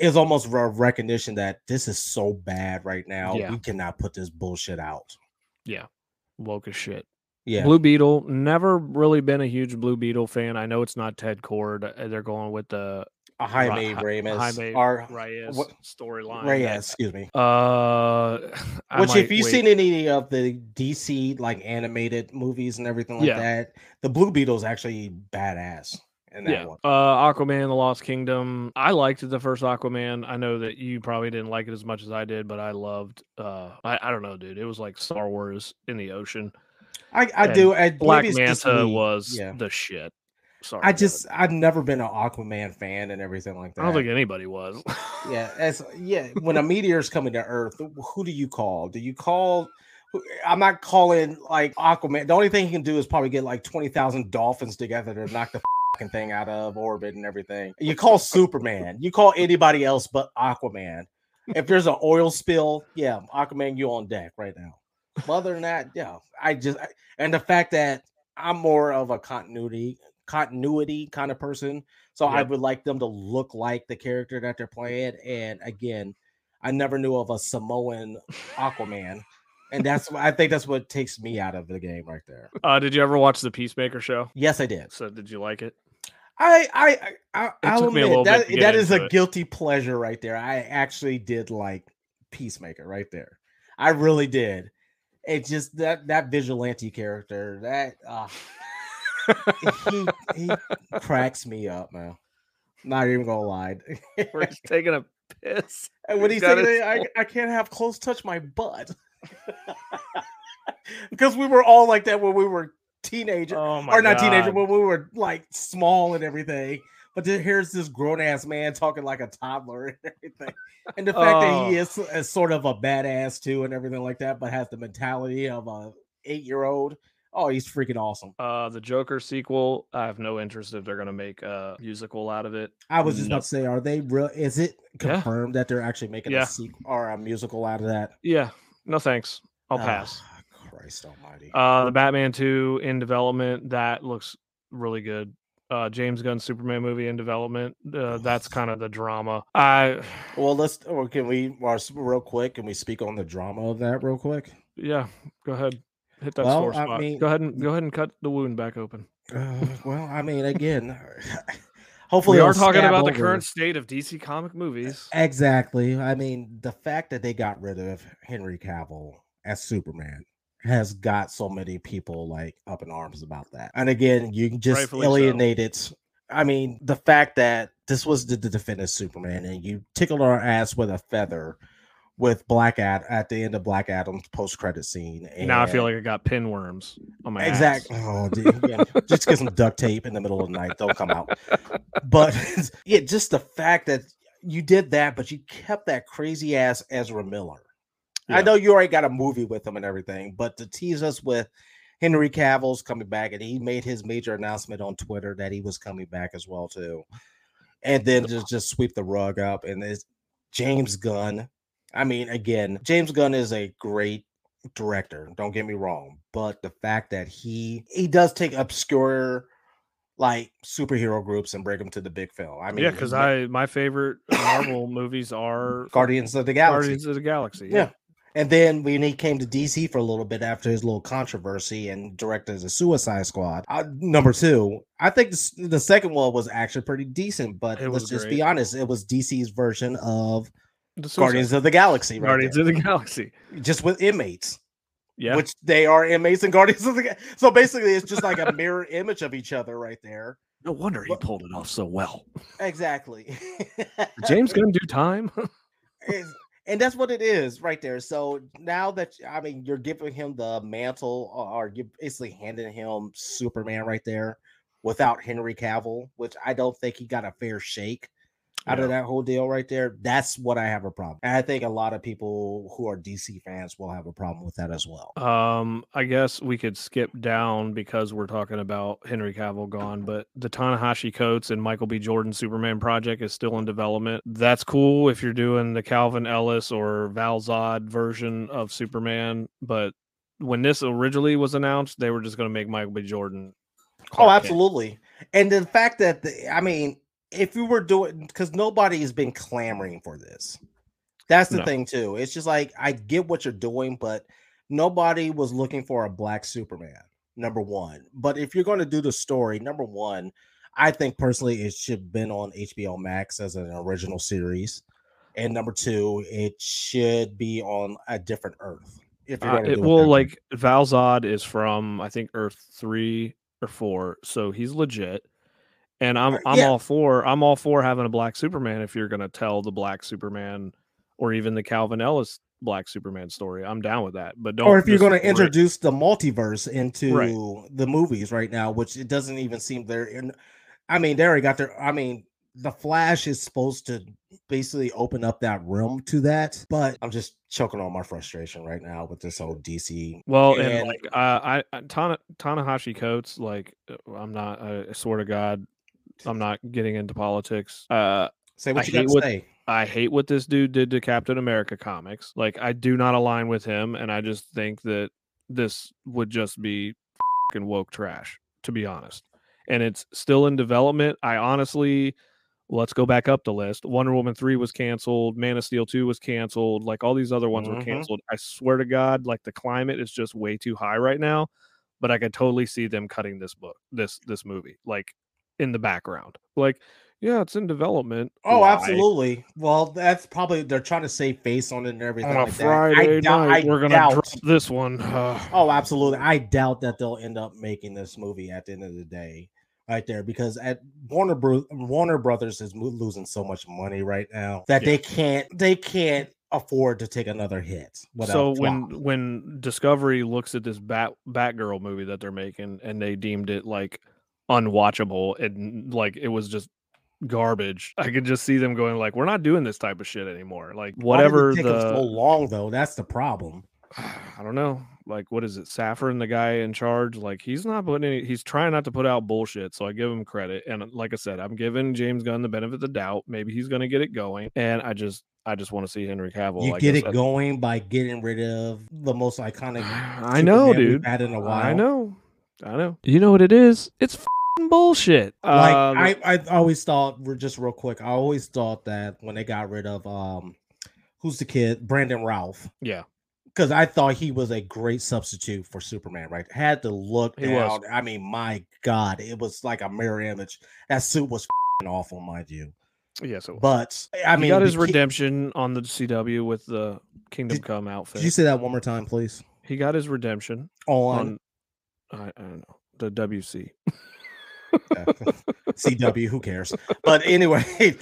is almost a recognition that this is so bad right now. Yeah. We cannot put this bullshit out. yeah, woke as shit. Yeah. Blue Beetle, never really been a huge Blue Beetle fan. I know it's not Ted Kord. uh, They're going with the Jaime Ra- Reyes Jaime or Reyes what- storyline. Reyes, excuse me. Uh, I Which, if you've wait. seen any of the DC like animated movies and everything like Yeah. that, the Blue Beetle's actually badass in that yeah, one. uh, Aquaman: The Lost Kingdom. I liked the first Aquaman. I know that you probably didn't like it as much as I did, but I loved. Uh, I, I don't know, dude. It was like Star Wars in the ocean. I, I and do. I, Black Manta was yeah. the shit. Sorry, I just I've never been an Aquaman fan and everything like that. I don't think anybody was. yeah, as yeah, when a meteor's coming to Earth, who do you call? Do you call? I'm not calling like Aquaman. The only thing he can do is probably get like twenty thousand dolphins together to knock the fucking thing out of orbit and everything. You call Superman. You call anybody else but Aquaman. If there's an oil spill, yeah, Aquaman, you on deck right now. Other than that, yeah, I just I- and the fact that I'm more of a continuity continuity kind of person. So I would like them to look like the character that they're playing. And again, I never knew of a Samoan Aquaman. And that's I think that's what takes me out of the game right there. uh, did you ever watch the Peacemaker show? Yes, I did. So did you like it? I I I It I'll took me a little admit that that is a it. guilty pleasure right there. I actually did like Peacemaker right there. I really did. It just that that vigilante character that uh he he cracks me up, man. Not even gonna lie. We're just taking a piss. And when He's he's got saying his- I, I can't have close touch my butt. because we were all like that when we were teenagers. Oh or not teenager, God. when we were like small and everything. but then here's this grown ass man talking like a toddler and everything. And the fact that he Oh. is, is sort of a badass too and everything like that, but has the mentality of a eight year old. Oh, he's freaking awesome. Uh, the Joker sequel, I have no interest if they're gonna make a musical out of it. I was just No. about to say, are they real? Is it Yeah. confirmed that they're actually making Yeah. a sequel or a musical out of that? Yeah, no thanks. I'll Ah, pass. Christ Almighty! Uh, the Batman 2 in development, that looks really good. Uh, James Gunn Superman movie in development. Uh, that's kind of the drama. I, well, let's. Or can we, real quick, can we speak on the drama of that real quick? yeah, go ahead, hit that Well, sore I mean- go ahead and go ahead and cut the wound back open. Uh, well, I mean, again, hopefully we are talking about the current state of DC comic movies. Exactly. I mean, the fact that they got rid of Henry Cavill as Superman has got so many people like up in arms about that. And again, you can just Rightfully so. it. I mean, the fact that this was the, the definitive Superman and you tickled our ass with a feather with Black Ad at the end of Black Adam's post credit scene. And Now I feel like I got pinworms on my ass. Exactly. Oh, dude, yeah. just get some duct tape in the middle of the night. Don't come out. But yeah, just the fact that you did that, but you kept that crazy ass Ezra Miller. I know you already got a movie with him and everything, but to tease us with Henry Cavill's coming back, and he made his major announcement on Twitter that he was coming back as well too, and then just just sweep the rug up and it's James Gunn. I mean, again, James Gunn is a great director. Don't get me wrong, but the fact that he he does take obscure like superhero groups and bring them to the big film. I mean, yeah, because I my favorite Marvel movies are Guardians of the Galaxy. Guardians of the Galaxy. Yeah. And then when he came to DC for a little bit after his little controversy and directed the Suicide Squad, uh, number two, I think the, the second one was actually pretty decent. But It let's just great. be honest, it was DC's version of The Guardians of the Galaxy, right Guardians there, of the Galaxy. just with inmates, Yeah. which they are inmates and Guardians of the. Ga- So basically, it's just like a mirror image of each other right there. no wonder he Well- pulled it off so well. Exactly. James Gunn do time. And that's what it is right there. So now that I mean, you're giving him the mantle, or you're basically handing him Superman right there without Henry Cavill, which I don't think he got a fair shake out Yeah. of that whole deal right there. That's what I have a problem. And I think a lot of people who are DC fans will have a problem with that as well. Um, I guess we could skip down because we're talking about Henry Cavill gone, but the Ta-Nehisi Coates and Michael B. Jordan Superman project is still in development. That's cool if you're doing the Calvin Ellis or Val Zod version of Superman, but when this originally was announced, they were just going to make Michael B. Jordan. Oh, Clark Kent. absolutely. And the fact that the, I mean, if you were doing because nobody has been clamoring for this. That's the No. thing too. It's just like I get what you're doing, but nobody was looking for a black Superman. Number one, but if you're going to do the story, number one, I think personally it should have been on HBO Max as an original series, and number two, it should be on a different Earth. If you're Uh, it that like Val Zod is from I think Earth three or four, so he's legit. And I'm I'm yeah. all for I'm all for having a black Superman if you're gonna tell the black Superman or even the Calvin Ellis black Superman story. I'm down with that. But don't or if you're going to rip- introduce the multiverse into Right. the movies right now, which it doesn't even seem they're in. I mean, they already got their. I mean, the Flash is supposed to basically open up that room to that, but I'm just choking on my frustration right now with this whole DC. well and, and- like uh, I I- Tana, Ta-Nehisi Coates like uh, I'm not I swear to God I'm not getting into politics. Uh Say what I you got hate to what- say. I hate what this dude did to Captain America comics. Like I do not align with him, and I just think that this would just be fucking woke trash, to be honest. And it's still in development. I honestly, let's go back up the list. Wonder Woman three was canceled. Man of Steel two was canceled. Like all these other ones were Mhm. canceled. I swear to God, like the climate is just way too high right now. But I could totally see them cutting this book, this this movie, like in the background. Like, yeah, it's in development. Oh, Why? absolutely. Well, that's probably they're trying to save face on it and everything on a like Friday that. I night, I we're gonna doubt. drop this one. Oh, absolutely. I doubt that they'll end up making this movie at the end of the day, right there, because at Warner Bro- Warner Brothers is losing so much money right now that Yeah. they can't they can't afford to take another hit. so flop. when when Discovery looks at this Bat Batgirl movie that they're making and they deemed it like unwatchable and like it was just garbage. I could just see them going like, "We're not doing this type of shit anymore." Like Why did it whatever the so long though. That's the problem. I don't know. Like, what is it? Saffron, the guy in charge, like he's not putting any. He's trying not to put out bullshit. So I give him credit. And like I said, I'm giving James Gunn the benefit of the doubt. Maybe he's going to get it going. And I just, I just want to see Henry Cavill. you I get guess it going by getting rid of the most iconic. I know, Superman we've dude. Had in a while. I know. I know. You know what it is? It's fing bullshit. Like Uh, I, I always thought. We're just real quick. I always thought that when they got rid of um, who's the kid? Brandon Routh. yeah. because I thought he was a great substitute for Superman. Right, had to look He down. was. I mean, my God, it was like a mirror image. That suit was awful, mind you. Yeah. So But I he mean, got his ki- redemption on the CW with the Kingdom Did- Come outfit. Did you say that one more time, please? he got his redemption On, on, I, I don't know, the WC. CW, who cares? But anyway,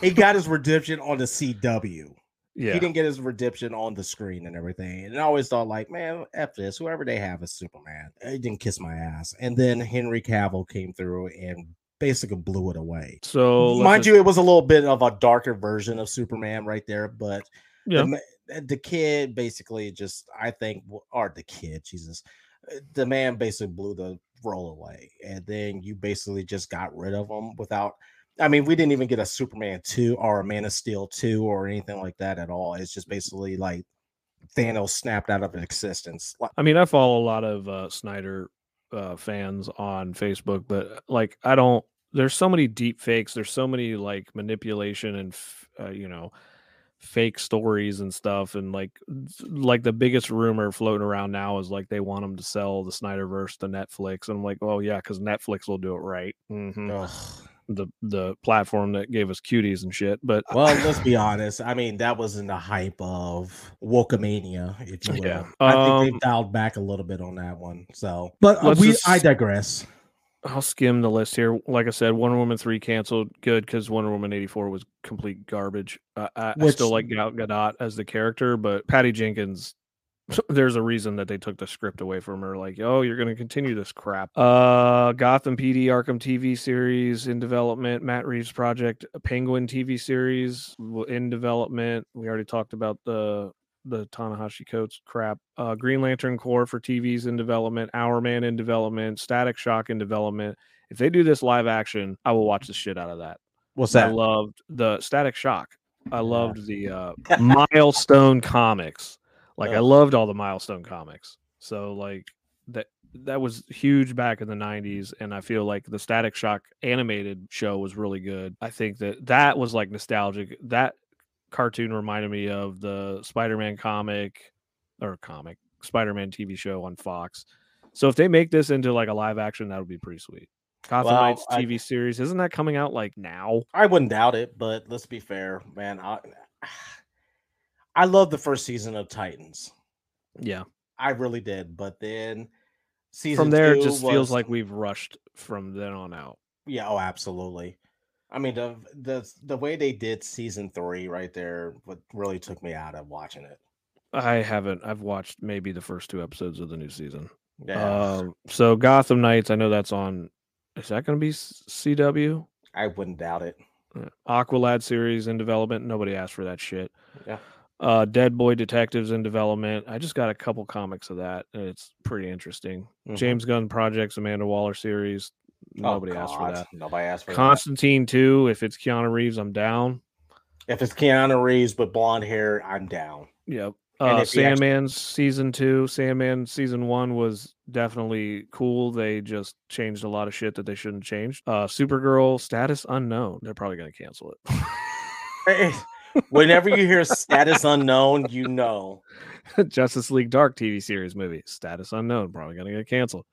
he got his redemption on the CW. Yeah. He didn't get his redemption on the screen and everything. And I always thought, like, man, F this, whoever they have is Superman. He didn't kiss my ass. And then Henry Cavill came through and basically blew it away. So Mind you, it was a little bit of a darker version of Superman right there, but yeah. the, the kid basically just, I think, or the kid, Jesus, uh, the man basically blew the role away. And then you basically just got rid of them without. I mean, we didn't even get a Superman 2 or a Man of Steel 2 or anything like that at all. It's just basically like Thanos snapped out of existence. I mean, I follow a lot of uh, Snyder uh, fans on Facebook, but like, I don't. There's so many deep fakes. There's so many like manipulation and uh, you know fake stories and stuff. And like, like the biggest rumor floating around now is like they want them to sell the Snyderverse to Netflix. And I'm like, oh yeah, because Netflix will do it right. hmm ugh. The the platform that gave us cuties and shit. But Well, let's be honest. I mean, that was in the hype of Wokamania, if you will. Yeah. I think Um, they've dialed back a little bit on that one. So, but uh, we, just- I digress. I'll skim the list here. Like I said, Wonder Woman three canceled. Good because Wonder Woman eighty four was complete garbage. Uh, I, I still like Gal Gadot as the character, but Patty Jenkins. There's a reason that they took the script away from her. Like, oh, you're going to continue this crap. Uh, Gotham PD Arkham TV series in development. Matt Reeves project Penguin TV series in development. We already talked about the the Ta-Nehisi Coates crap. Uh, Green Lantern Corps for TVs in development. Hour Man in development. Static Shock in development. If they do this live action, I will watch the shit out of that. What's that? I loved the Static Shock. I loved the uh, Milestone comics. Like I loved all the Milestone comics. So like that that was huge back in the 90s and I feel like the Static Shock animated show was really good. I think that that was like nostalgic. That cartoon reminded me of the Spider-Man comic or comic Spider-Man TV show on Fox. So if they make this into like a live action that would be pretty sweet. Gotham Well, Knights I- TV series isn't that coming out like now? I wouldn't doubt it, but let's be fair, man. I, I love the first season of Titans. Yeah. I really did, but then season from there it just feels like we've rushed from then on out yeah, oh, absolutely. I mean, the the the way they did season three right there, what really took me out of watching it. i haven't i've watched maybe the first two episodes of the new season Yeah, um so gotham knights i know that's on is that going to be cw I wouldn't doubt it. Uh, aqualad series in development nobody asked for that shit Yeah. uh dead boy detectives in development i just got a couple comics of that and it's pretty interesting Mhm. james gunn projects amanda waller series Oh, nobody asked for that Nobody asked for that. constantine 2 if it's keanu reeves i'm down If it's Keanu Reeves with blonde hair, I'm down. Yep. Uh, if actually- Sandman season two, Sandman season one was definitely cool. They just changed a lot of shit that they shouldn't change. Uh, Supergirl status unknown. They're probably gonna cancel it. Whenever you hear status unknown, you know. Justice League Dark TV series movie status unknown. Probably gonna get canceled.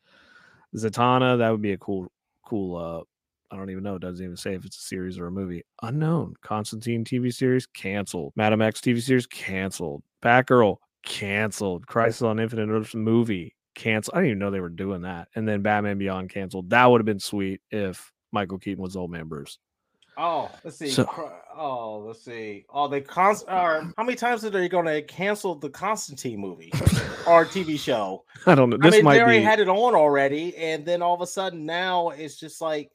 Zatanna that would be a cool, cool. uh I don't even know. It doesn't even say if it's a series or a movie. Unknown. Constantine TV series canceled. Madam X TV series canceled. Batgirl canceled. Crisis on Infinite Earths movie canceled. I didn't even know they were doing that. And then Batman Beyond canceled. That would have been sweet if Michael Keaton was old man Bruce. Oh, let's see. So- oh, let's see. Oh, they const. Uh, how many times are they going to cancel the Constantine movie or TV show? I don't know. I This mean, they already be. had it on already, and then all of a sudden now it's just like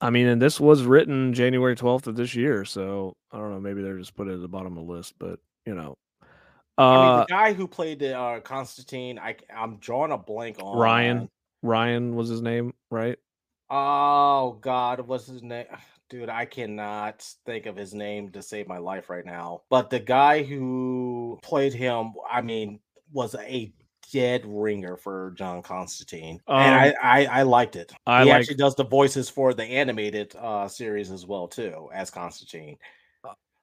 I mean, and this was written January 12th of this year, so I don't know. Maybe they're just put it at the bottom of the list, but you know, I mean, uh, the guy who played the uh, Constantine, I I'm drawing a blank on Ryan Ryan was his name, right? Oh God, what's his name? Dude, I cannot think of his name to save my life right now. But the guy who played him, I mean, was a dead ringer for John Constantine, and I, Um, I I liked it. I he like actually does the voices for the animated uh series as well too as Constantine.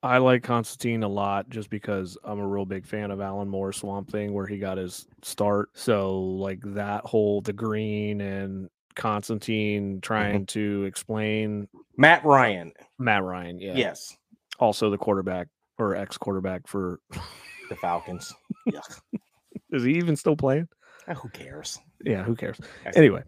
I like Constantine a lot just because I'm a real big fan of Alan Moore Swamp Thing where he got his start. So like that whole the green and Constantine trying to explain Matt Ryan, Matt Ryan, yeah. yes, Also the quarterback or ex quarterback for the Falcons. Yuck. is he even still playing? Uh, Who cares? Yeah, who cares? Anyway,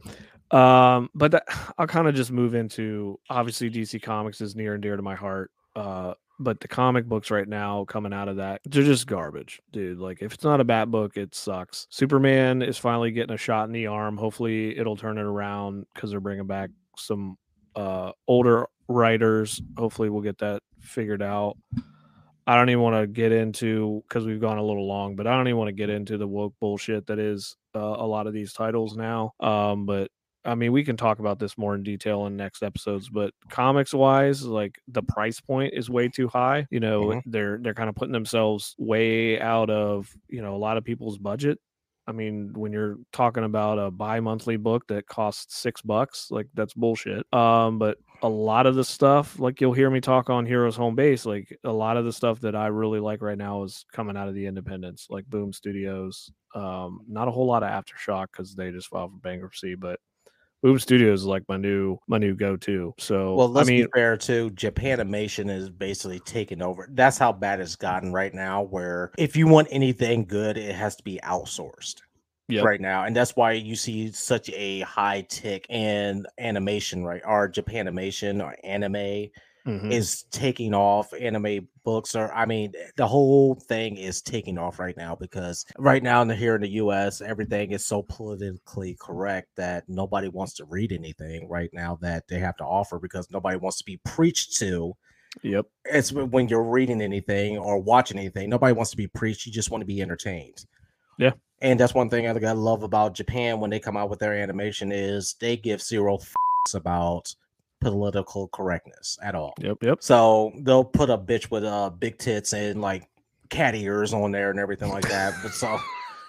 um, but that, I'll kind of just move into obviously DC Comics is near and dear to my heart. Uh, but the comic books right now coming out of that, they're just garbage, dude. Like if it's not a bat book, it sucks. Superman is finally getting a shot in the arm. Hopefully, it'll turn it around because they're bringing back some uh older writers. Hopefully, we'll get that figured out. I don't even want to get into because we've gone a little long, but I don't even want to get into the woke bullshit that is uh, a lot of these titles now. Um, but I mean, we can talk about this more in detail in next episodes. But comics wise, like the price point is way too high. You know, Mhm. they're they're kind of putting themselves way out of you know a lot of people's budget. I mean, when you're talking about a bi-monthly book that costs six bucks, like that's bullshit. Um, but a lot of the stuff, like you'll hear me talk on Heroes Home Base, like a lot of the stuff that I really like right now is coming out of the independents, like Boom Studios. Um, not a whole lot of Aftershock because they just filed for bankruptcy, but Boom Studios is like my new my new go to. So Well, let's I mean, be fair too. Japanimation is basically taking over. That's how bad it's gotten right now. Where if you want anything good, it has to be outsourced Yep. right now, and that's why you see such a high tick in animation. Right, or Japanimation or anime mhm. is taking off. Anime books are. I mean, the whole thing is taking off right now because right now in the, here in the U.S., everything is so politically correct that nobody wants to read anything right now that they have to offer because nobody wants to be preached to. yep. It's when you're reading anything or watching anything, nobody wants to be preached. You just want to be entertained. Yeah. And that's one thing I I love about Japan when they come out with their animation is they give zero fucks about political correctness at all. Yep. Yep. So they'll put a bitch with uh big tits and like cat ears on there and everything like that. But so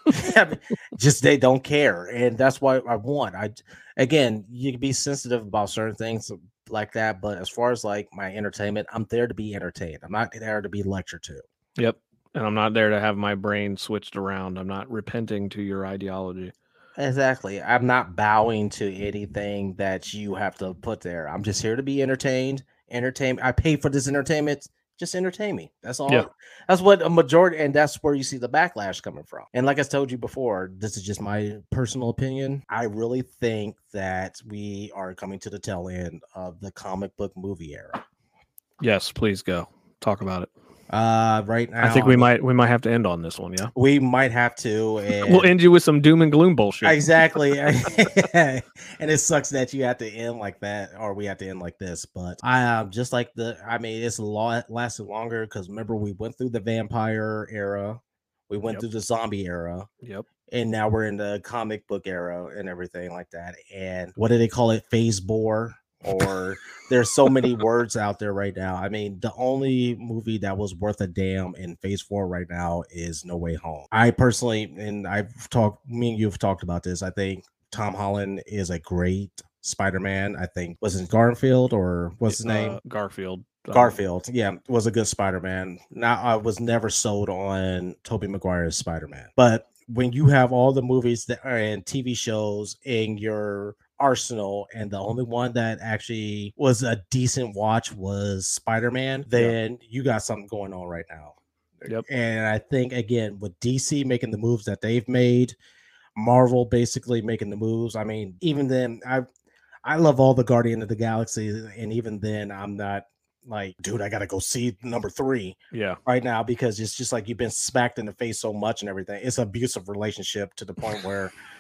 just they don't care. And that's what I want. I again, you can be sensitive about certain things like that, but as far as like my entertainment, I'm there to be entertained. I'm not there to be lectured to. Yep. And I'm not there to have my brain switched around. I'm not repenting to your ideology. Exactly. I'm not bowing to anything that you have to put there. I'm just here to be entertained. Entertain. I pay for this entertainment. Just entertain me. That's all. Yeah. That's what a majority, and that's where you see the backlash coming from. And like I told you before, this is just my personal opinion. I really think that we are coming to the tail end of the comic book movie era. Yes, please go. Talk about it. Uh, right now, I think we might we might have to end on this one, yeah. we might have to. And We'll end you with some doom and gloom bullshit. Exactly. and it sucks that you have to end like that or we have to end like this. But I um just like the I mean it's a lot lasted longer because remember we went through the vampire era, we went Yep. through the zombie era, Yep. and now we're in the comic book era and everything like that. And what do they call it? Phase four. Or there's so many words out there right now. I mean, the only movie that was worth a damn in phase four right now is No Way Home. I personally, and I've talked, me and you have talked about this. I think Tom Holland is a great Spider-Man. I think was it Garfield or what's his name? Uh, Garfield. Um, Garfield, yeah, was a good Spider-Man. Now I was never sold on Tobey Maguire's Spider-Man. But when you have all the movies that are and TV shows in your arsenal and the only one that actually was a decent watch was Spider-Man, then you got something going on right now. Yep. And I think again with DC making the moves that they've made, Marvel basically making the moves. I mean, even then I I love all the Guardian of the Galaxy and even then I'm not like, dude, I gotta go see number three Yeah. right now because it's just like you've been smacked in the face so much and everything. It's an abusive relationship to the point where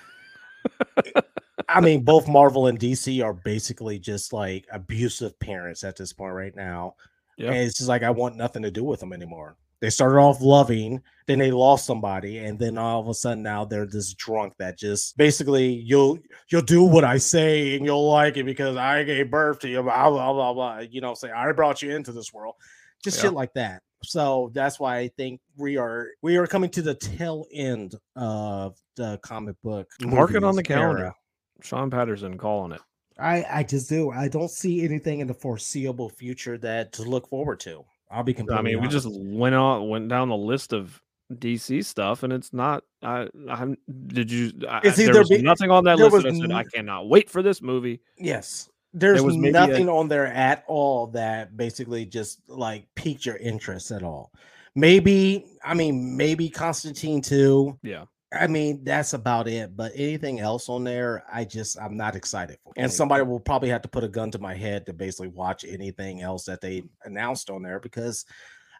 I mean, both Marvel and DC are basically just like abusive parents at this point right now. Yeah. And it's just like I want nothing to do with them anymore. They started off loving, then they lost somebody, and then all of a sudden now they're this drunk that just basically you'll you'll do what I say and you'll like it because I gave birth to you, blah blah blah blah. You know, say I brought you into this world, just Yeah. shit like that. So that's why I think we are we are coming to the tail end of the comic book. Mark it on the calendar. era. Shawn Patterson calling it. I I just do. I don't see anything in the foreseeable future that to look forward to. I'll be I completely. mean, we just went on went down the list of DC stuff, and it's not. I, I'm. Did you? I, there was be- nothing on that list that I said I cannot wait for this movie. yes. There's was maybe a- nothing on there at all that basically just like piqued your interest at all. Maybe I mean maybe Constantine too. Yeah, I mean that's about it. But anything else on there, I just I'm not excited for. And somebody will probably have to put a gun to my head to basically watch anything else that they announced on there because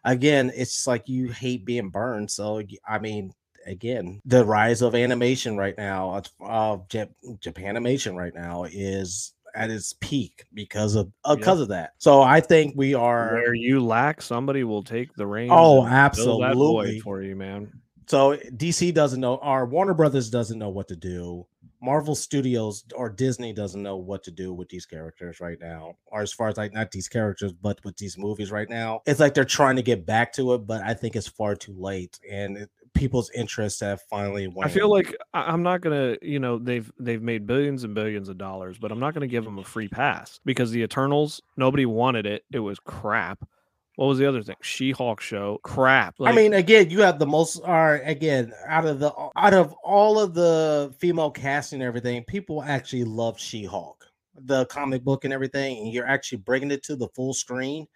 again, it's just like you hate being burned. So I mean, again, the rise of animation right now, of Jap- Japanimation right now is at its peak because of uh, because of that. So I think we are. where you lack, somebody will take the reins. Oh, and fill that void absolutely. for you, man. So DC doesn't know, or Warner Brothers doesn't know what to do. Marvel Studios or Disney doesn't know what to do with these characters right now, or as far as like not these characters, but with these movies right now. It's like they're trying to get back to it, but I think it's far too late, and it, people's interests have finally. Won. I feel like I'm not gonna, you know, they've they've made billions and billions of dollars, but I'm not gonna give them a free pass because the Eternals, nobody wanted it. It was crap. What was the other thing? She-Hulk show, crap. I mean, again, you have the most. Are again out of the out of all of the female casting and everything, people actually love She-Hulk, the comic book and everything, and you're actually bringing it to the full screen,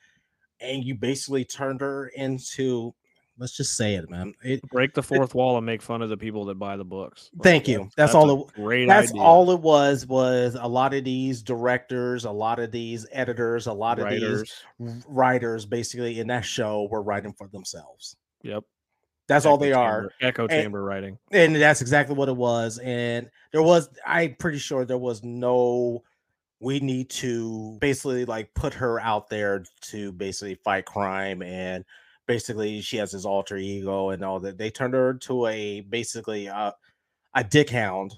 and you basically turned her into. Let's just say it, man. It, break the fourth wall and make fun of the people that buy the books. Like, Thank you. That's all a it- great that's idea. all it was. Was a lot of these directors, a lot of these editors, a lot of writers. these writers, basically in that show, were writing for themselves. Yep. That's all Echo they are. chamber- Echo And- chamber writing. and that's exactly what it was and there was i'm pretty sure there was no we need to basically like put her out there to basically fight crime and basically she has this alter ego and all that they turned her to a basically uh, a dick hound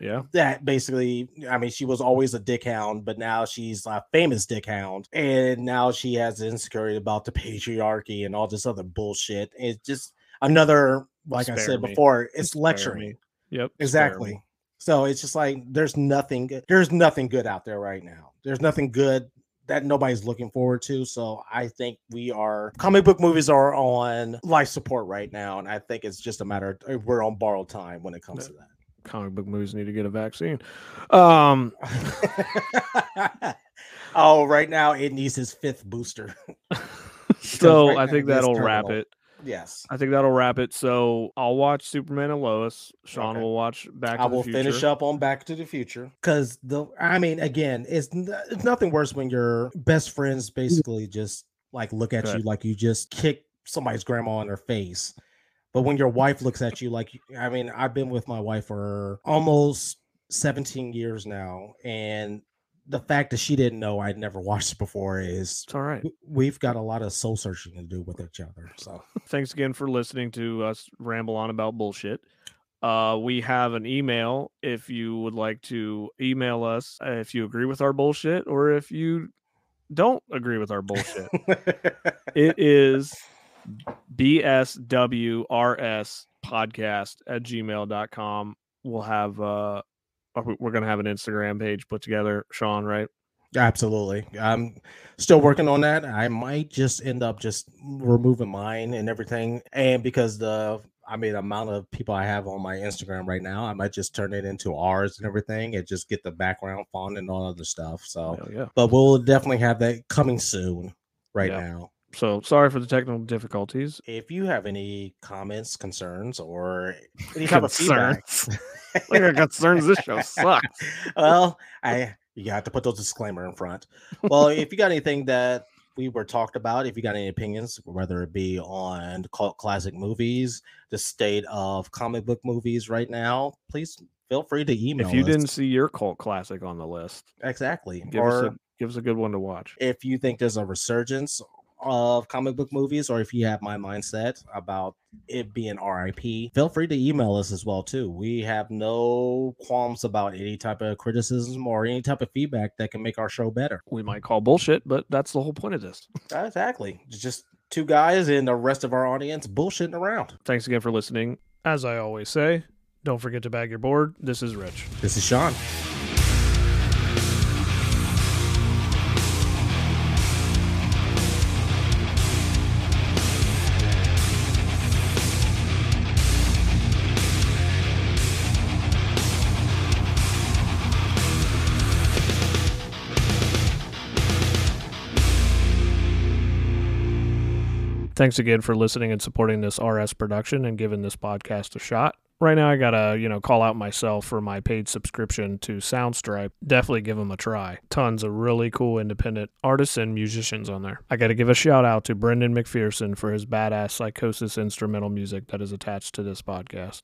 Yeah. that basically i mean she was always a dick hound but now she's a famous dick hound and now she has insecurity about the patriarchy and all this other bullshit it's just another like i said me. before it's Spare lecturing me. Yep. exactly so it's just like there's nothing there's nothing good out there right now there's nothing good that nobody's looking forward to so i think we are comic book movies are on life support right now and i think it's just a matter of we're on borrowed time when it comes to that Comic book movies need to get a vaccine. Um, oh, right now it needs his fifth booster. so right I think that'll wrap it. Yes. I think that'll wrap it. So I'll watch Superman and Lois. Shawn Okay. will watch Back to I the will Future. finish up on Back to the Future because the I mean again it's n- it's nothing worse when your best friends basically just like look at Go you ahead. like you just kick somebody's grandma in her face, but when your wife looks at you like I mean I've been with my wife for almost 17 years now and the fact that she didn't know I'd never watched it before is It's all right. we've got a lot of soul searching to do with each other. So Thanks again for listening to us ramble on about bullshit. Uh, we have an email if you would like to email us uh, if you agree with our bullshit or if you don't agree with our bullshit. it is bswrs podcast at gmail.com. We'll have uh Uh, are- we're gonna have an Instagram page put together, Shawn, right? Absolutely. I'm still working on that. I might just end up just removing mine and everything. And because the I mean the amount of people I have on my Instagram right now, I might just turn it into ours and everything and just get the background font and all other stuff. So Hell yeah. but we'll definitely have that coming soon right Yeah. now. So sorry for the technical difficulties. If you have any comments, concerns, or any type of feedback, Concerns. Look at concerns. This show sucks. well, I you have to put those disclaimer in front. Well, if you got anything that we were talked about, if you got any opinions, whether it be on cult classic movies, the state of comic book movies right now, please feel free to email. If you us. didn't see your cult classic on the list, exactly, give or us a give us a good one to watch. if you think there's a resurgence of comic book movies, or if you have my mindset about it being RIP, feel free to email us as well too. We have no qualms about any type of criticism or any type of feedback that can make our show better. We might call bullshit, but that's the whole point of this. Exactly, It's just two guys and the rest of our audience bullshitting around. Thanks again for listening. As I always say, don't forget to bag your board. This is Rich. This is Shawn. Thanks again for listening and supporting this RS production and giving this podcast a shot. Right now, I gotta, you know, call out myself for my paid subscription to Soundstripe. Definitely give them a try. Tons of really cool independent artists and musicians on there. I gotta give a shout out to Brendan McPherson for his badass psychosis instrumental music that is attached to this podcast.